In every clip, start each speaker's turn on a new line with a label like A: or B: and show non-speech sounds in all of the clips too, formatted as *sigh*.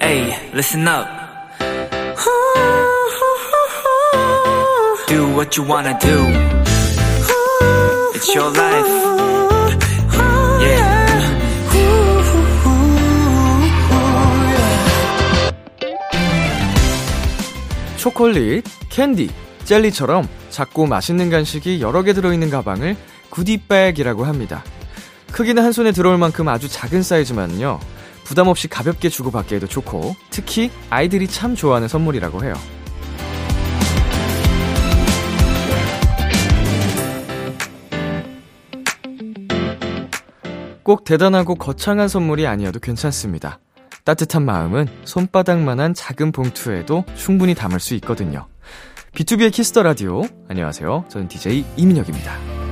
A: Hey, listen up. Do what you wanna do. It's your life. Yeah.
B: 초콜릿, 캔디, 젤리처럼 작고 맛있는 간식이 여러 개 들어있는 가방을 구디백이라고 합니다. 크기는 한 손에 들어올 만큼 아주 작은 사이즈만요. 부담 없이 가볍게 주고받기에도 좋고, 특히 아이들이 참 좋아하는 선물이라고 해요. 꼭 대단하고 거창한 선물이 아니어도 괜찮습니다. 따뜻한 마음은 손바닥만한 작은 봉투에도 충분히 담을 수 있거든요. B2B의 키스터 라디오. 안녕하세요. 저는 DJ 이민혁입니다.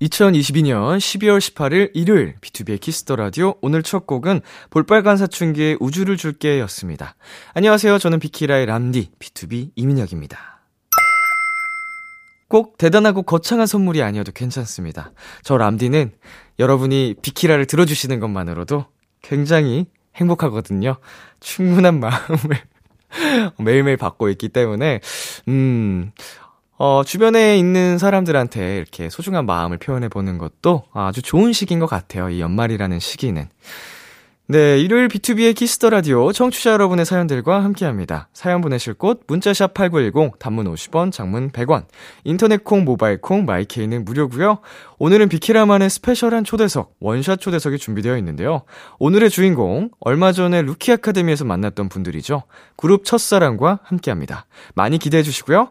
B: 2022년 12월 18일 일요일 B2B의 키스터 라디오 오늘 첫 곡은 볼빨간 사춘기의 우주를 줄게 였습니다. 안녕하세요. 저는 비키라의 람디 BTOB 이민혁입니다. 꼭 대단하고 거창한 선물이 아니어도 괜찮습니다. 저 람디는 여러분이 비키라를 들어주시는 것만으로도 굉장히 행복하거든요. 충분한 *laughs* 마음을 매일매일 받고 있기 때문에, 음, 어, 주변에 있는 사람들한테 이렇게 소중한 마음을 표현해 보는 것도 아주 좋은 시기인 것 같아요. 이 연말이라는 시기는. 네, 일요일 B2B의 키스터 라디오 청취자 여러분의 사연들과 함께 합니다. 사연 보내실 곳 문자샵 8910 단문 50원, 장문 100원. 인터넷 콩, 모바일 콩, 마이 케이는 무료고요. 오늘은 비키라만의 special한 초대석, 원샷 초대석이 준비되어 있는데요. 오늘의 주인공 얼마 전에 루키 아카데미에서 만났던 분들이죠. 그룹 첫사랑과 함께 합니다. 많이 기대해 주시고요.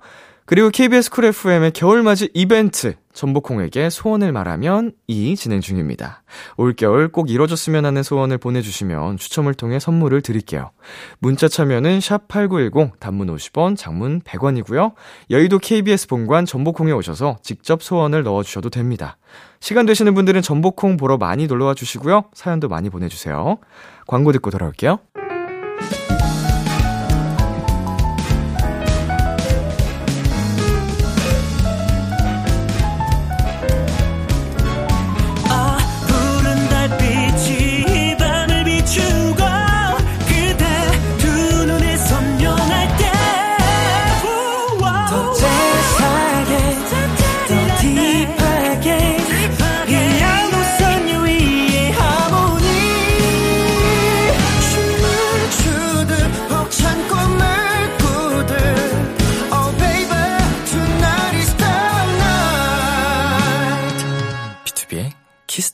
B: 그리고 KBS Cool FM의 겨울맞이 이벤트 점보콩에게 소원을 말하면 이 진행 중입니다. 올겨울 꼭 이뤄졌으면 하는 소원을 보내주시면 추첨을 통해 선물을 드릴게요. 문자 참여는 샵8910 단문 50원 장문 100원이고요. 여의도 KBS 본관 점보콩에 오셔서 직접 소원을 넣어주셔도 됩니다. 시간 되시는 분들은 전복콩 보러 많이 놀러와 주시고요. 사연도 많이 보내주세요. 광고 듣고 돌아올게요.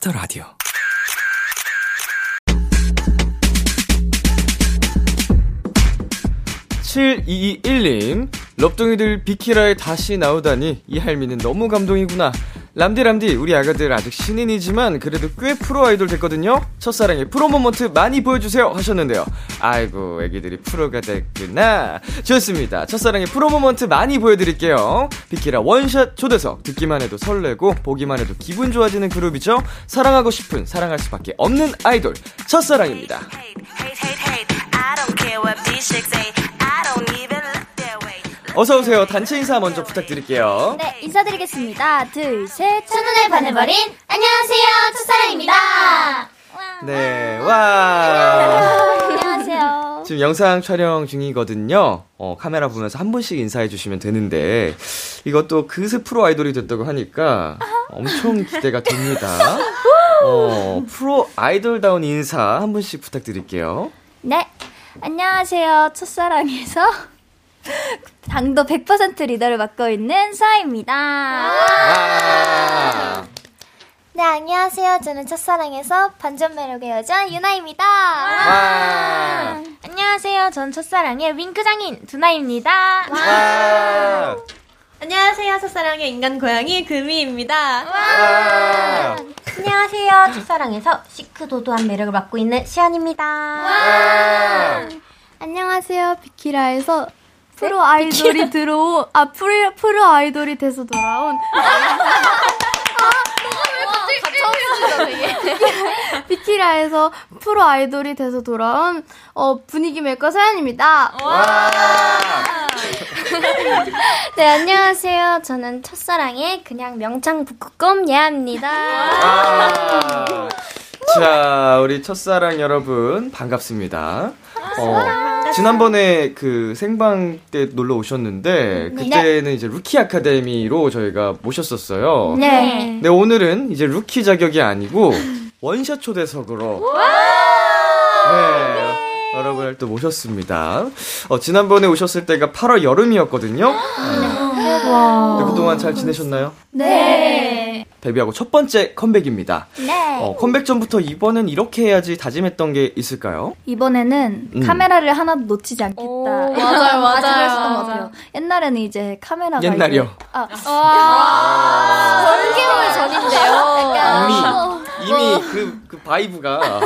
B: 키스 더 라디오. (7221님) 럽둥이들 비키라에 다시 나오다니 이 할미는 너무 감동이구나 람디 람디 우리 아가들 아직 신인이지만 그래도 꽤 프로 아이돌 됐거든요. 첫사랑의 프로 moment 많이 보여주세요 하셨는데요. 아이고 애기들이 프로가 됐구나. 좋습니다. 첫사랑의 프로 moment 많이 보여드릴게요. 비키라 원샷 초대석. 듣기만 해도 설레고 보기만 해도 기분 좋아지는 그룹이죠. 사랑하고 싶은 사랑할 수밖에 없는 아이돌. 첫사랑입니다 어서 오세요. 단체 인사 먼저 부탁드릴게요.
C: 네, 인사드리겠습니다. 둘, 셋.
D: 첫눈에 반해버린 안녕하세요 첫사랑입니다
B: 네, 와.
C: 안녕하세요.
B: 지금 영상 촬영 중이거든요. 어, 카메라 보면서 한 분씩 인사해 주시면 되는데, 이것도 그스 프로 아이돌이 됐다고 하니까 엄청 기대가 됩니다. 어, 프로 아이돌다운 인사 한 분씩 부탁드릴게요.
C: 네, 안녕하세요. 첫사랑에서 당도 100% 리더를 맡고 있는 서아입니다.
B: 와.
D: 네 안녕하세요 저는 첫사랑에서 반전 매력의 여자 유나입니다
B: 와.
D: 안녕하세요 전 첫사랑의 윙크 장인 두나입니다
B: 와.
D: 안녕하세요 첫사랑의 인간 고양이 금이입니다
B: 와.
D: 안녕하세요 첫사랑에서 시크도도한 매력을 맡고 있는 시연입니다
B: 와.
E: 안녕하세요. 비키라에서 프로 아이돌이 들어온 아 프로 프로 아이돌이 돼서 돌아온 *laughs* 비키라에서 *laughs* 프로 아이돌이 돼서 돌아온 어, 분위기 메이커 서연입니다.
B: 와. *laughs*
D: 네, 안녕하세요. 저는 첫사랑의 그냥 명창 북극곰 예함입니다.
B: 아, 자, 우리 첫사랑 여러분, 반갑습니다. 어, 지난번에 그 생방 때 놀러 오셨는데, 그때는 이제 루키 아카데미로 저희가 모셨었어요.
D: 네.
B: 네, 오늘은 이제 루키 자격이 아니고, 원샷 초대석으로. 네. 여러분을 또 모셨습니다. 어, 지난번에 오셨을 때가 8월 여름이었거든요. 네, 그동안 잘 지내셨나요?
C: 네.
B: 데뷔하고 첫 번째 컴백입니다.
C: 네.
B: 어, 컴백 전부터 이번엔 이렇게 해야지 다짐했던 게 있을까요?
C: 이번에는
B: 음.
C: 카메라를 하나도 놓치지 않겠다.
E: 오, 맞아요, *laughs* 맞아요.
C: 그랬었던 것 같아요. 옛날에는 이제 카메라가
B: 옛날이요?
C: 이제- 아,
D: 3개월 전인데요.
B: 이미 이미 그, 그 vibe가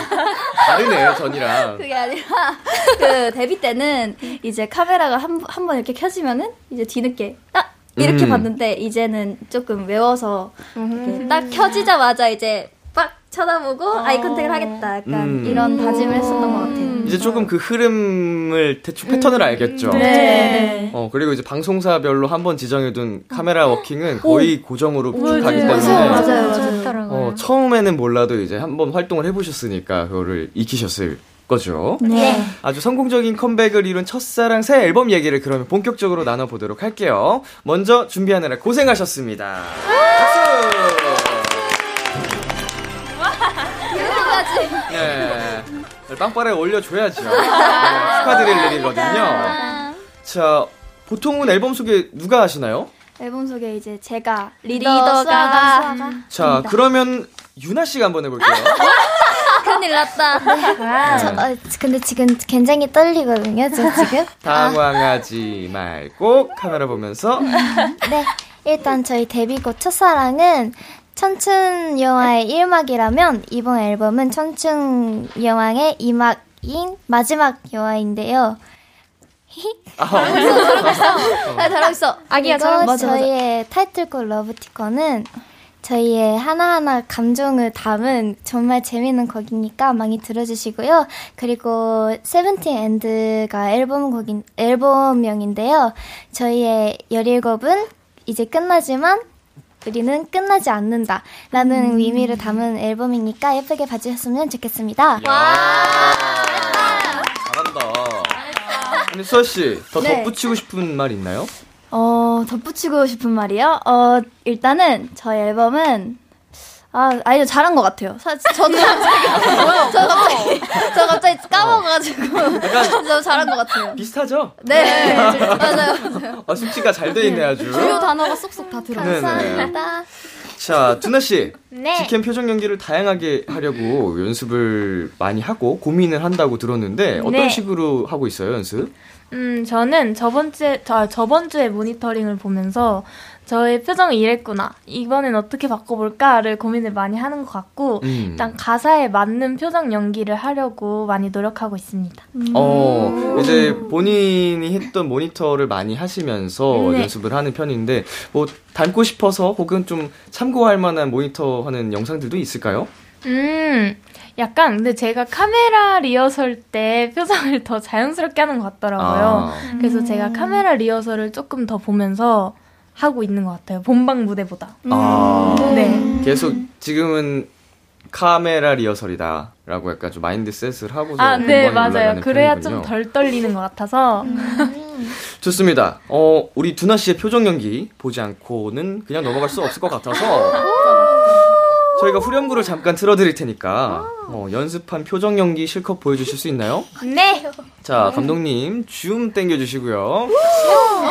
B: 다르네요 전이랑.
C: 그게 아니라 *laughs* 그 데뷔 때는 이제 카메라가 한한번 이렇게 켜지면은 이제 뒤늦게 딱 이렇게
B: 음.
C: 봤는데 이제는 조금 외워서 이렇게 딱 켜지자마자 이제 빡 쳐다보고 eye contact을 하겠다 약간
B: 음.
C: 이런 다짐을 했었던 것 같아요.
B: 이제 조금 그 흐름을 대충 패턴을 알겠죠.
C: 네.
B: 어 그리고 이제 방송사별로 한번 지정해둔 카메라 walking은 거의 고정으로 쭉 가기 때문에
C: 맞아요, 맞아요, 맞아요.
B: 어, 처음에는 몰라도 이제 한번 활동을 해보셨으니까 그거를 익히셨을 거죠.
C: 네.
B: 아주 성공적인 컴백을 이룬 첫사랑 새 앨범 얘기를 그러면 본격적으로 나눠보도록 할게요. 먼저 준비하느라 고생하셨습니다. 박수! 네. 빵빠레 올려줘야죠. 네, 축하드릴 일이거든요. 자, 보통은 앨범 소개 누가 하시나요?
C: 앨범 소개 이제 제가
D: 리더가
C: 리더가
B: 자, 그러면 유나 씨가 한번 해볼게요. *laughs*
C: 큰일 났다.
D: 저, 어, 근데 지금 굉장히 떨리거든요, 저 지금. *laughs*
B: 당황하지 말고 카메라 보면서
D: 네. 일단 저희 데뷔곡 첫사랑은 천춘 영화의 1막이라면 이번 앨범은 천춘 영화의 2막인 마지막 영화인데요. *laughs*
C: 아, 잘하고 있어.
D: 아기야,
C: 이거
D: 잘하고
C: 맞아, 맞아.
D: 저희의 타이틀곡 러브티커는 저희의 하나하나 감정을 담은 정말 재밌는 곡이니까 많이 들어주시고요. 그리고 세븐틴 앤드가 앨범 곡인, 앨범명인데요. 저희의 17은 이제 끝나지만 우리는 끝나지 않는다. 라는 의미를 담은 앨범이니까 예쁘게 봐주셨으면 좋겠습니다.
B: 잘한다. 근데 수아 씨, 더
C: 네.
B: 덧붙이고 싶은 말 있나요?
C: 어, 덧붙이고 싶은 말이요? 어, 일단은 저희 앨범은 아, 아니요, 잘한 것 같아요. 사, 저는 *laughs* 갑자기, 저 갑자기, 저 갑자기 까먹어가지고. *laughs* 저 잘한 것 같아요.
B: 비슷하죠?
C: 네, 맞아요, 맞아요. *laughs*
B: 아, 숙지가 잘 돼 있네 아주.
E: 주요 단어가 쏙쏙 다 들어.
B: 네네.
D: 감사합니다.
B: 자, 두나 씨.
D: 네.
B: 직캠 표정 연기를 다양하게 하려고 연습을 많이 하고 고민을 한다고 들었는데 어떤
F: 네.
B: 식으로 하고 있어요, 연습?
F: 음, 저는 저번 주에, 저, 저번 주에 모니터링을 보면서 저의 표정이 이랬구나. 이번엔 어떻게 바꿔볼까를 고민을 많이 하는 것 같고,
B: 음.
F: 일단 가사에 맞는 표정 연기를 하려고 많이 노력하고 있습니다.
B: 어, 이제 본인이 했던 모니터를 많이 하시면서
F: 네.
B: 연습을 하는 편인데, 뭐, 닮고 싶어서 혹은 좀 참고할 만한 모니터 하는 영상들도 있을까요?
F: 음, 약간, 근데 제가 카메라 리허설 때 표정을 더 자연스럽게 하는 것 같더라고요.
B: 아,
F: 그래서 제가 카메라 리허설을 조금 더 보면서 하고 있는 것 같아요. 본방 무대보다.
B: 아,
F: 네.
B: 계속 지금은 카메라 리허설이다. 라고 약간 좀 mindset을 하고서
F: 아, 네, 맞아요. 그래야. 좀 덜 떨리는 것 같아서. *laughs*
B: 좋습니다. 어, 우리 두나 씨의 표정 연기 보지 않고는 그냥 넘어갈 수 없을 것 같아서 저희가 후렴구를 잠깐 틀어드릴 테니까 어, 연습한 표정 연기 실컷 보여주실 수 있나요?
F: 네.
B: 자, 감독님 줌 땡겨주시고요.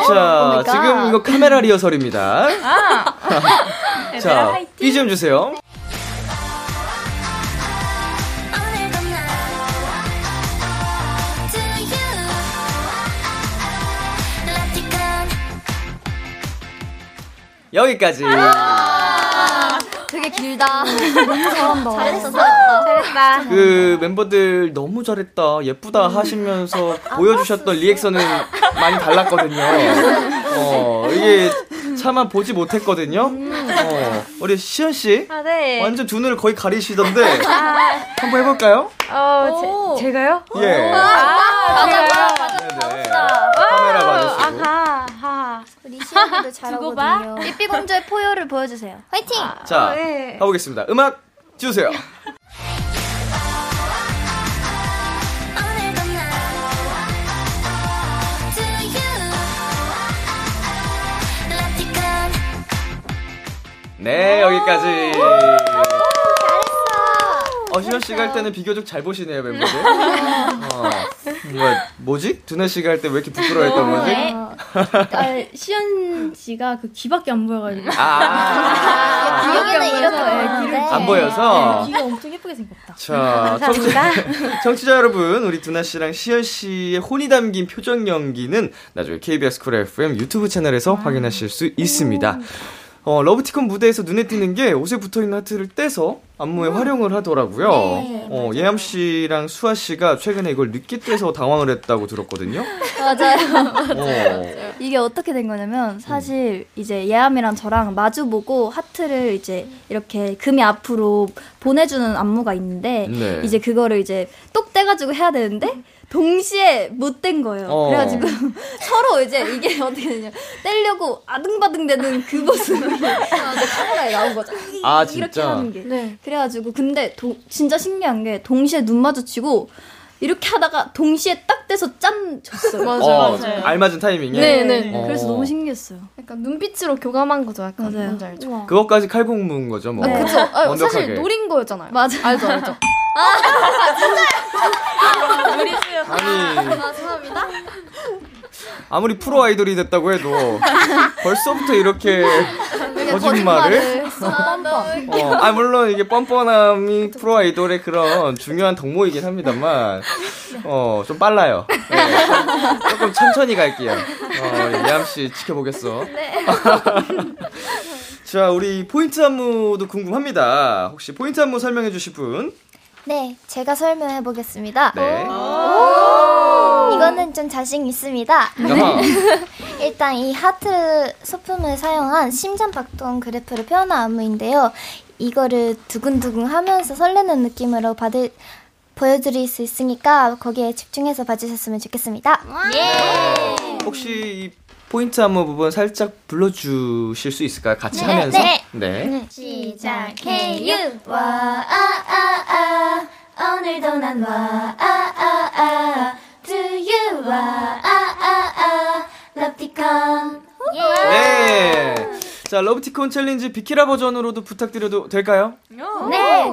B: 자, 지금 이거 카메라 리허설입니다. *laughs* 자, B 좀 주세요. 여기까지.
C: 되게 길다.
D: 잘했어, 잘했다.
B: 그 멤버들 너무 잘했다, 예쁘다 하시면서 보여주셨던 리액션은 많이 달랐거든요. 어, 이게 차마 보지 못했거든요. 어, 우리 시현 씨
F: 아, 네.
B: 완전 두 눈을 거의 가리시던데 한번 해볼까요?
F: 어, 제, 제가요?
B: 예.
F: 아, 제가요?
B: 네네. 카메라 봐주시고.
F: 아하, 하.
G: 연기도 잘하거든요.
C: 삐삐공주의 포효를 보여주세요.
G: 화이팅!
B: 자, 가보겠습니다. 음악 주세요. 네, 여기까지. 어, 시현 씨가 할 때는 비교적 잘 보시네요, 멤버들. *laughs* 어, 뭐, 뭐지? 두나 씨가 할 때 왜 이렇게 부끄러워했던 거지?
E: 아, 시현 씨가 그 귀밖에 안 보여가지고.
B: 아,
G: 귀여기는 이렇게 보이는데
B: 안 보여서.
E: 귀가 엄청 예쁘게 생겼다.
B: 자, 청취자, *laughs* 청취자 여러분, 우리 두나 씨랑 시현 씨의 혼이 담긴 표정 연기는 나중에 KBS 쿨 FM 유튜브 채널에서 확인하실 수 있습니다. 어, 러브티콘 무대에서 눈에 띄는 게 옷에 붙어 있는 하트를 떼서 안무에 활용을 하더라고요. 어, 예함 씨랑 수아 씨가 최근에 이걸 늦게 떼서 *laughs* 당황을 했다고 들었거든요.
C: 맞아요.
B: 어,
C: 이게 어떻게 된 거냐면 사실 이제 예암이랑 저랑 마주 보고 하트를 이제 이렇게 금이 앞으로 보내주는 안무가 있는데
B: 네.
C: 이제 그거를 이제 똑 떼가지고 해야 되는데 동시에 못 뗀 거예요.
B: 어.
C: 그래가지고 *laughs* 서로 이제 이게 *laughs* 어떻게 되냐 떼려고 아등바등 되는 그 모습이 *laughs* 카메라에 나온 거죠.
B: 아,
C: 이렇게
B: 진짜?
C: 하는 게. 그래가지고 근데 도- 진짜 신기한 게 동시에 눈 마주치고 이렇게 하다가 동시에 딱 떼서 짠 줬어요.
B: 어, 알맞은 타이밍에.
C: 네, 네.
B: 어.
C: 그래서 너무 신기했어요.
E: 약간 눈빛으로 교감한 거죠. 약간
C: 맞아요.
E: 뭔지 알죠?
B: 그것까지 칼국무인 거죠, 뭐.
C: 네.
E: 그쵸. 아. 사실 노린 거였잖아요.
C: 맞아. *laughs*
E: 알죠, 알죠. *laughs* *laughs*
B: 아니,
E: 아, 죄송합니다.
B: 아무리 프로 아이돌이 됐다고 해도 벌써부터 이렇게 거짓말을 어, 아 물론 이게 뻔뻔함이 프로 아이돌의 그런 중요한 덕목이긴 합니다만 어 좀 빨라요. 네, 좀- 조금 천천히 갈게요. 어, 예암 씨 지켜보겠어. 자, 우리 포인트 안무도 궁금합니다. 혹시 포인트 안무 설명해 주실 분?
G: 네, 제가 설명해 보겠습니다.
B: 네.
G: 이거는 좀 자신 있습니다. *laughs* 일단 이 하트 소품을 사용한 심장 박동 그래프를 표현한 안무인데요. 이거를 두근두근 하면서 설레는 느낌으로 받을 보여드릴 수 있으니까 거기에 집중해서 봐주셨으면 좋겠습니다.
B: 혹시 이 포인트 안무 부분 살짝 불러주실 수 있을까요? 같이
G: 네,
B: 하면서?
G: 네.
B: 네.
G: 시작해요. 와, 아, 아, 아. 오늘도 난 와, 아, 아, 아. Do you 와, 아, 아, 아. 럽티콘.
B: 네. 자, 러브티콘 챌린지 비키라 버전으로도 부탁드려도 될까요?
G: 네.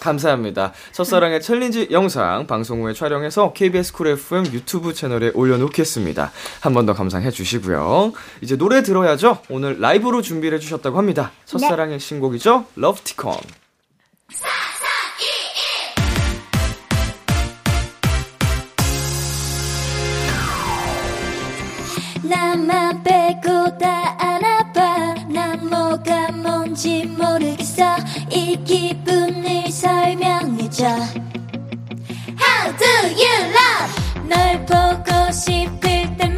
B: 감사합니다. 첫사랑의 챌린지 영상 방송 후에 촬영해서 KBS 쿨 FM 유튜브 채널에 올려놓겠습니다. 한 번 더 감상해 주시고요. 이제 노래 들어야죠. 오늘 라이브로 준비를 해주셨다고 합니다. 첫사랑의 신곡이죠. 러브티콘.
G: 나만 빼고 다 알아봐. 난 뭐가 뭔지 모르겠어. 이 기분을 설명해줘. How do you love? 널 보고 싶을 때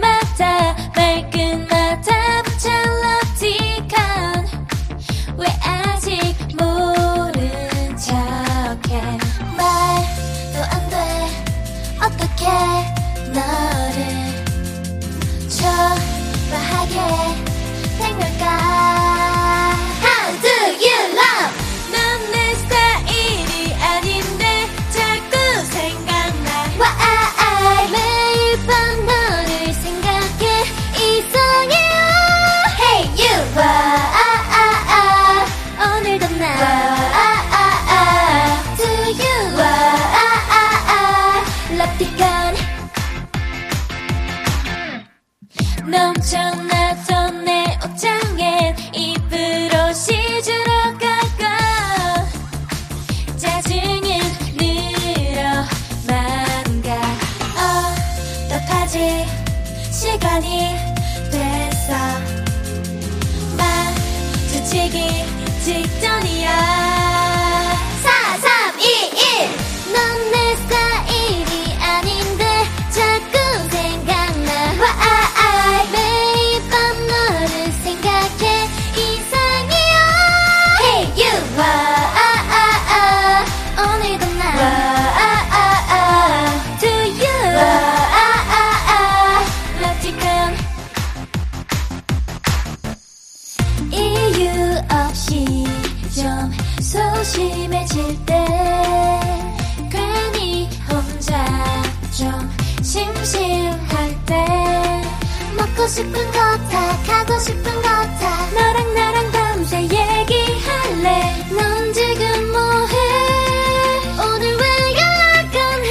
D: 먹고 싶은 거다 가고 싶은 거 다. 너랑 나랑 밤새 얘기할래. 넌 지금 뭐해? 오늘 왜 연락 안 해?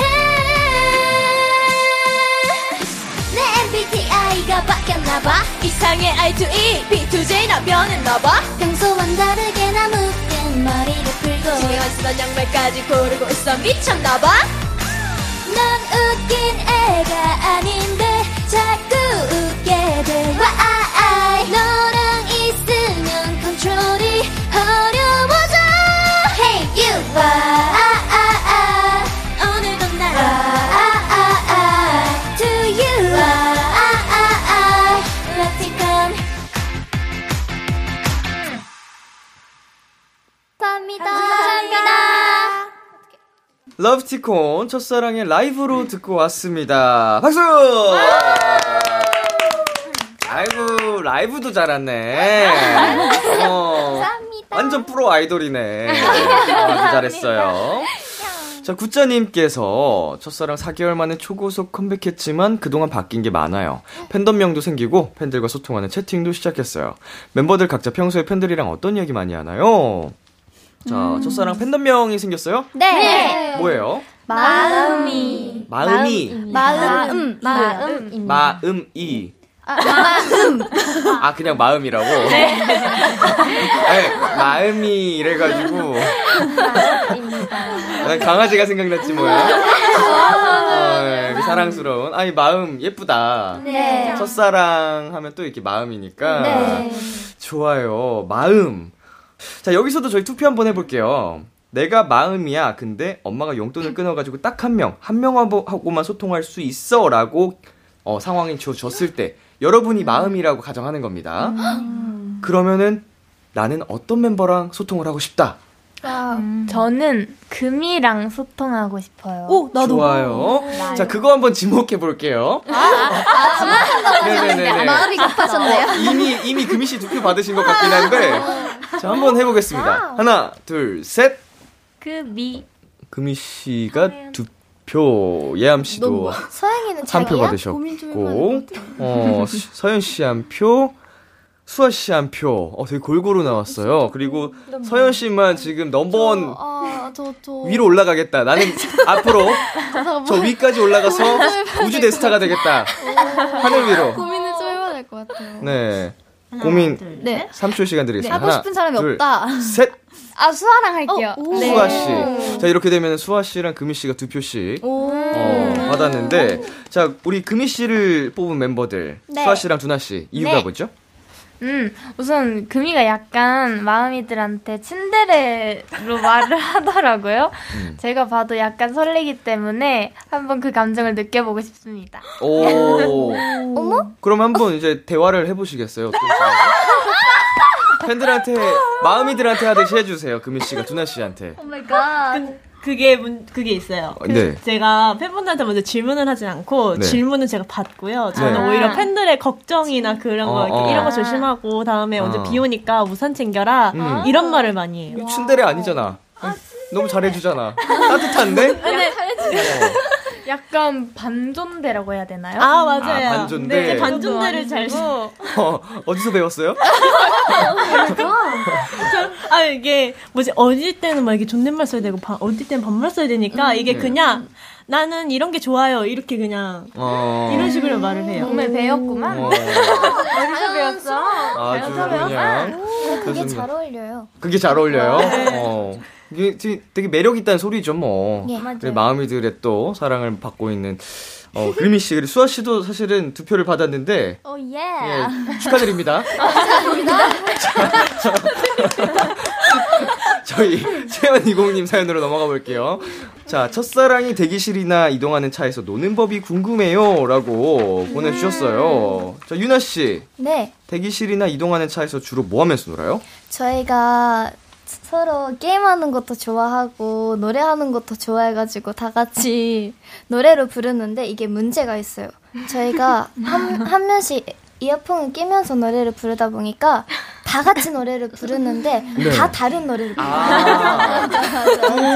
D: 내 MBTI가 바뀌었나봐. 이상해 I2E B2J나 변했나봐. 평소와는 다르게 나 묶은 머리를 풀고. 신경 쓰던 양말까지 고르고 있어. 미쳤나봐. 넌 웃긴 애가 아닌데 자꾸
B: 러브티콘 첫사랑의 라이브로 듣고 왔습니다. 박수! 아이고, 라이브도 잘했네. *laughs* 어,
D: 감사합니다.
B: 완전 프로 아이돌이네. *laughs* 아주 잘했어요. 자, 구짜님께서 첫사랑 4개월 만에 초고속 컴백했지만 그동안 바뀐 게 많아요. 팬덤명도 생기고 팬들과 소통하는 채팅도 시작했어요. 멤버들 각자 평소에 팬들이랑 어떤 얘기 많이 하나요? 자, 첫사랑 팬덤명이 생겼어요?
C: 네.
B: 뭐예요?
C: 마음이.
B: 마음이
C: 마음.
F: 마음.
B: 마음이 아 그냥 마음이라고 네. 마음이 이래가지고 난 강아지가 생각났지 뭐야 어, 네, 사랑스러운 아니 마음 예쁘다
C: 네.
B: 첫사랑 하면 또 이렇게 마음이니까
C: 네.
B: 좋아요 마음 자 여기서도 저희 투표 한번 해볼게요. 내가 마음이야 근데 엄마가 용돈을 끊어가지고 딱 한 명 한 명하고만 소통할 수 있어 라고 어, 상황이 주어졌을 때 여러분이 마음이라고 가정하는 겁니다. 그러면은 나는 어떤 멤버랑 소통을 하고 싶다
F: 저는 금이랑 소통하고 싶어요.
H: 오, 나도.
B: 좋아요. 자 그거 한번 지목해 볼게요. 네네네
C: 마음이 급하셨네요.
B: 이미 이미 금희 씨 투표 받으신 것 같긴 한데. 자 한번 해보겠습니다. 하나 둘 셋.
F: 금이.
B: 금희 씨가 두 표, 예암 씨도
D: 서영이는
B: 한표
D: 자기야?
B: 받으셨고, 어, 시- 서현 씨 한 표, 수아 씨 한 표, 어, 되게 골고루 나왔어요. 그리고 서현 씨만 지금 넘버원
E: 아, 저, 저.
B: 위로 올라가겠다. 나는 *laughs* 앞으로 저 위까지 올라가서 우주 대스타가 되겠다. 하늘 위로.
E: 고민을 좀 해봐야 될 것 같아요.
B: 네. 고민
C: 네.
B: 3초 시간 드리겠습니다.
C: 하고 싶은 사람이
B: 둘,
C: 없다.
B: 셋.
C: 아, 수아랑 할게요.
B: 수아 씨. 자, 이렇게 되면 수아 씨랑 금희 씨가 두 표씩 어, 받았는데 자, 우리 금희 씨를 뽑은 멤버들 수아 씨랑 두나 씨 이유가 뭐죠?
F: 음, 우선 금이가 약간 마음이들한테 친데레로 말을 *laughs* 하더라고요.
B: 음.
F: 제가 봐도 약간 설레기 때문에 한번 그 감정을 느껴보고 싶습니다.
B: 오. *laughs* 어머? 그럼 한번 이제 대화를 해보시겠어요? 팬들한테 마음이들한테 하듯이 해주세요. 금희 씨가 두나 씨한테.
C: oh my God.
H: 그게 문, 그게 있어요. 그
B: 네.
H: 제가 팬분들한테 먼저 질문을 하진 않고
B: 네.
H: 질문은 제가 받고요. 저는
B: 네.
H: 오히려 팬들의 걱정이나 그런 거
B: 어, 어.
H: 이런 거 조심하고 다음에
B: 어.
H: 언제 비 오니까 우산 챙겨라
B: 음.
H: 이런 말을 많이 해요.
B: 츤데레 아니잖아. 너무 잘해주잖아. 따뜻한데? 어.
F: 약간 반존대라고 해야 되나요?
H: 아 맞아요.
B: 아, 반존대.
H: 네, 이제 반존대를 잘 쓰.
B: 어, 어디서 배웠어요? *laughs*
H: 아 이게 뭐지 어릴 때는 막 이렇게 존댓말 써야 되고 바, 어릴 때는 반말 써야 되니까 이게
B: 네.
H: 그냥 나는 이런 게 좋아요 이렇게 그냥
B: 어.
H: 이런 식으로 말을 해요.
F: 정말 배웠구만.
B: 어. *laughs*
F: 어디서 배웠어?
B: 아주 그냥.
D: 그게
B: 좋습니다.
D: 잘 어울려요.
B: 그게 잘 어울려요. 어. 이게 되게- 되게 매력 있다는 소리죠, 뭐.
D: 예,
B: 마음이들의 또 사랑을 받고 있는 어, 그리미 씨 그리고 수아 씨도 사실은 두 표를 받았는데
C: 오, 예.
B: 예, 축하드립니다. *laughs* *laughs* 저희 채연20님 사연으로 넘어가 볼게요. 자, 첫사랑이 대기실이나 이동하는 차에서 노는 법이 궁금해요 라고 보내주셨어요. 자, 유나 씨
D: 네,
B: 대기실이나 이동하는 차에서 주로 뭐 하면서 놀아요?
D: 저희가 서로 게임하는 것도 좋아하고 노래하는 것도 좋아해가지고 다 같이 *laughs* 노래를 부르는데 이게 문제가 있어요. 저희가 한, 한 명씩 이어폰을 끼면서 노래를 부르다 보니까 다 같이 노래를 부르는데 *laughs*
B: 네.
D: 다 다른 노래를 부르요
B: 아,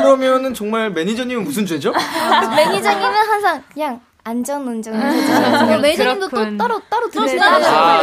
B: 그러면은 정말 매니저님은 무슨 죄죠? *laughs*
D: 매니저님은 항상 그냥 안전 운전을 해주세요.
C: 매니저님도 또. 따로 따로 들으시는
B: 아.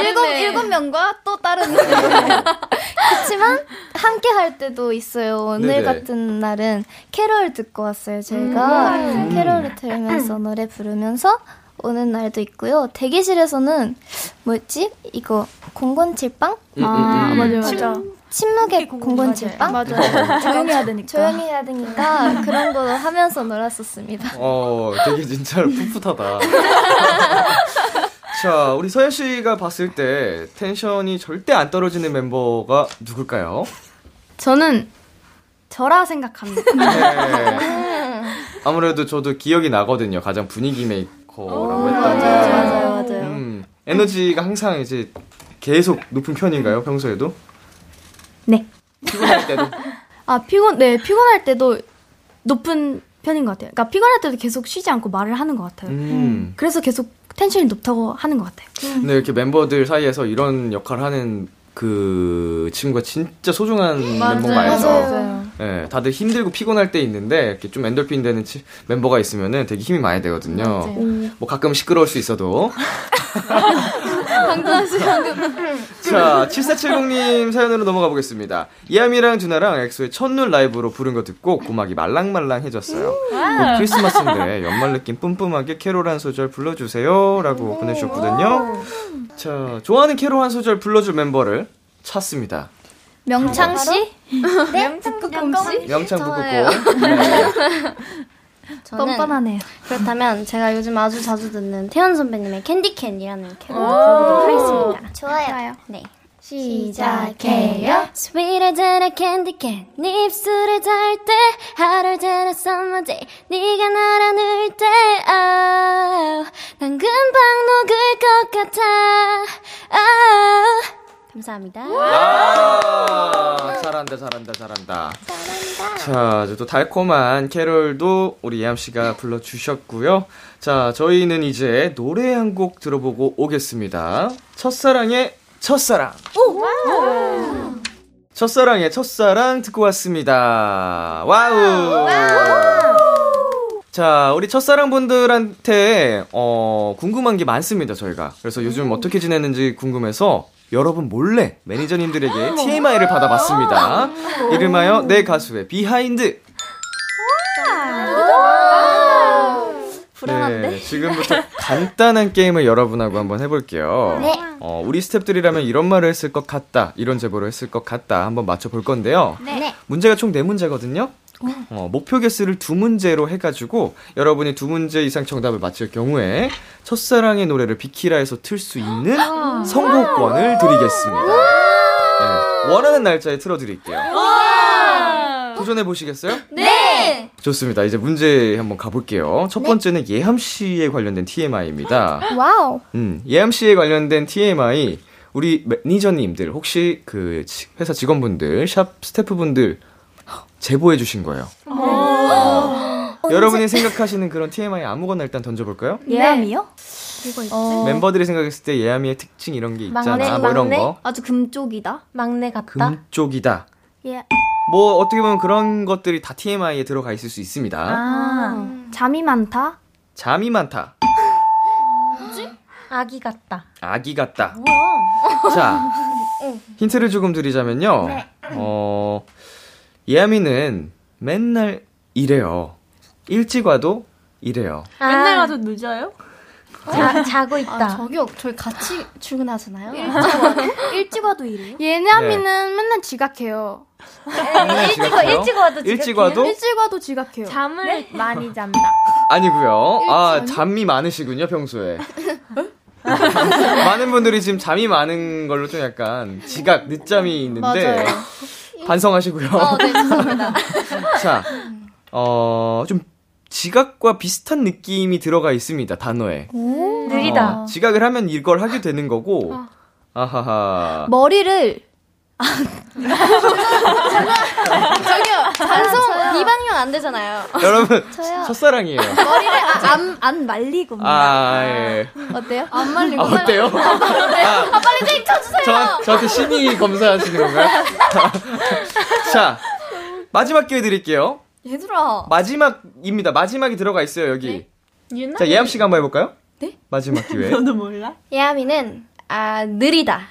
C: 일곱 일곱 명과 또 다른 *laughs*
D: 그렇지만 함께 할 때도 있어요. 오늘
B: 네네.
D: 같은 날은 캐롤 듣고 왔어요. 저희가 캐롤을 들으면서 노래 부르면서 오는 날도 있고요. 대기실에서는 뭐였지? 이거 공건칠빵?
B: 음, 음, 음.
E: 맞아요, 맞아.
D: 침묵의 공건칠빵?
E: 맞아. 조용히 해야 되니까.
D: 조용히 해야 되니까 그런 거 하면서 놀았었습니다.
B: 어, 되게 진짜 풋풋하다. *laughs* 자, 우리 서현 씨가 봤을 때 텐션이 절대 안 떨어지는 멤버가 누굴까요?
E: 저는 저라 생각합니다.
B: 네. 아무래도 저도 기억이 나거든요. 가장 분위기 메이 커라고 했던 게.
C: 맞아요 맞아요.
B: 음, 에너지가 항상 이제 계속 높은 편인가요? 평소에도?
E: 네.
B: 피곤할 때도? *laughs*
E: 아 피곤 네 피곤할 때도 높은 편인 것 같아요. 그러니까 피곤할 때도 계속 쉬지 않고 말을 하는 것 같아요.
B: 음.
E: 그래서 계속 텐션이 높다고 하는 것 같아요.
B: 근데 이렇게 멤버들 사이에서 이런 역할을 하는 그 친구가 진짜 소중한 멤버가 알죠.
F: 맞아요.
B: 예, 다들 힘들고 피곤할 때 있는데 이렇게 좀 엔돌핀 되는 치- 멤버가 있으면은 되게 힘이 많이 되거든요. 뭐 가끔 시끄러울 수 있어도. *laughs* 자, 7470님 사연으로 넘어가 보겠습니다. 이함이랑 두나랑 엑소의 첫눈 라이브로 부른 거 듣고 고막이 말랑말랑해졌어요. 곧 크리스마스인데 연말 느낌 뿜뿜하게 캐롤 한 소절 불러주세요. 라고 보내주셨거든요. 자, 좋아하는 캐롤 한 소절 불러줄 멤버를 찾습니다.
C: 명창 씨?
D: 네?
C: 북극곰 씨?
B: 명창. 북극곰. 네.
D: 저는
E: 뻔뻔하네요.
I: 그렇다면 제가 요즘 아주 자주 듣는 태연 선배님의 Candy Cane이라는 캐롤 부르도록 하겠습니다.
D: 좋아요.
I: 네.
D: 시작해요.
I: Sweeter than a candy cane 네 입술을 닿을 때 Hotter than a summer day 네가 날 안을 때 oh, 난 금방 녹을 것 같아 oh. 감사합니다
B: 아, 잘한다, 잘한다, 잘한다. 자, 이제 또 달콤한 캐롤도 우리 예함 씨가 불러주셨고요. 자, 저희는 이제 노래 한 곡 들어보고 오겠습니다. 첫사랑의 첫사랑. 첫사랑의 첫사랑 듣고 왔습니다. 와우. 자, 우리 첫사랑 분들한테, 어, 궁금한 게 많습니다, 저희가. 그래서 요즘 어떻게 지내는지 궁금해서 여러분 몰래 매니저님들에게 TMI를 받아봤습니다. 이름하여 내 가수의
C: behind.
B: 네, 지금부터 간단한 게임을 여러분하고 한번 해볼게요.
D: 네.
B: 어, 우리 스탭들이라면 이런 말을 했을 것 같다, 이런 제보를 했을 것 같다, 한번 맞춰볼 건데요.
D: 네.
B: 문제가 총 네문제거든요 어, 목표 개수를 두 문제로 해가지고 여러분이 두 문제 이상 정답을 맞힐 경우에 첫사랑의 노래를 비키라에서 틀 수 있는 선곡권을 드리겠습니다. 네, 원하는 날짜에 틀어드릴게요. 도전해 보시겠어요?
D: 네.
B: 좋습니다. 이제 문제 한번 가볼게요. 첫 번째는 예함 씨에 관련된 TMI입니다.
D: 와우.
B: 음, 예함 씨에 관련된 TMI 우리 매니저님들 혹시 그 지- 회사 직원분들, 샵 스태프분들 제보해 주신 거예요. 여러분이 생각하시는 그런 TMI 아무거나 일단 던져볼까요?
C: 예암이요?
E: 어.
B: 멤버들이 생각했을 때 예암이의 특징 이런 게 있잖아.
I: 막내,
B: 뭐 이런
I: 막내?
B: 거.
C: 아주 금쪽이다.
I: 막내 같다
B: 금쪽이다.
C: 예.
B: 뭐 어떻게 보면 그런 것들이 다 TMI에 들어가 있을 수 있습니다.
E: 아, 잠이 많다.
B: 잠이 많다.
I: 아기 같다
B: 아기 같다. 자, *laughs* 힌트를 조금 드리자면요. 어, 예아미는 맨날 이래요. 일찍 와도 이래요.
H: 맨날 가서 늦어요?
I: 자, 자고 있다
C: 아, 저기요, 저희 같이 출근하잖아요. 일찍 와도, 일찍 와도 이래요?
E: 예나미는 맨날 지각해요.
B: 일찍 와도
I: 일찍 와도
B: 일찍 와도 *laughs*
E: 일찍 와도 지각해요.
F: 잠을 많이 잔다. *laughs*
B: 아니고요. 아, 잠이 많으시군요, 평소에. *laughs* 많은 분들이 지금 잠이 많은 걸로 좀 약간 지각, 늦잠이 있는데 반성하시고요.
C: 네, 죄송합니다. *laughs*
B: 자, 어, 좀 지각과 비슷한 느낌이 들어가 있습니다, 단어에.
I: 느리다
B: 어, 지각을 하면 이걸 하게 되는 거고. 아하하.
C: 머리를
E: 저기요, 방송 비방용
I: 안 되잖아요.
B: 여러분,
D: 저요.
B: 첫사랑이에요.
E: 머리를 아, 안, 안 말리고.
B: 아, 예.
D: 어때요?
E: 안 말리고.
B: 아, 어때요? 아, 빨리 땡 쳐주세요! 저, 저한테 심의 검사하시는 건가요? *laughs* 자, 마지막 기회 드릴게요.
E: 얘들아.
B: 마지막입니다. 마지막이 들어가 있어요, 여기.
F: 유나?
B: 자, 예암 씨가 한번 해볼까요? 네? 마지막 기회. *laughs*
H: 너도 몰라?
I: 예아미는 아 느리다.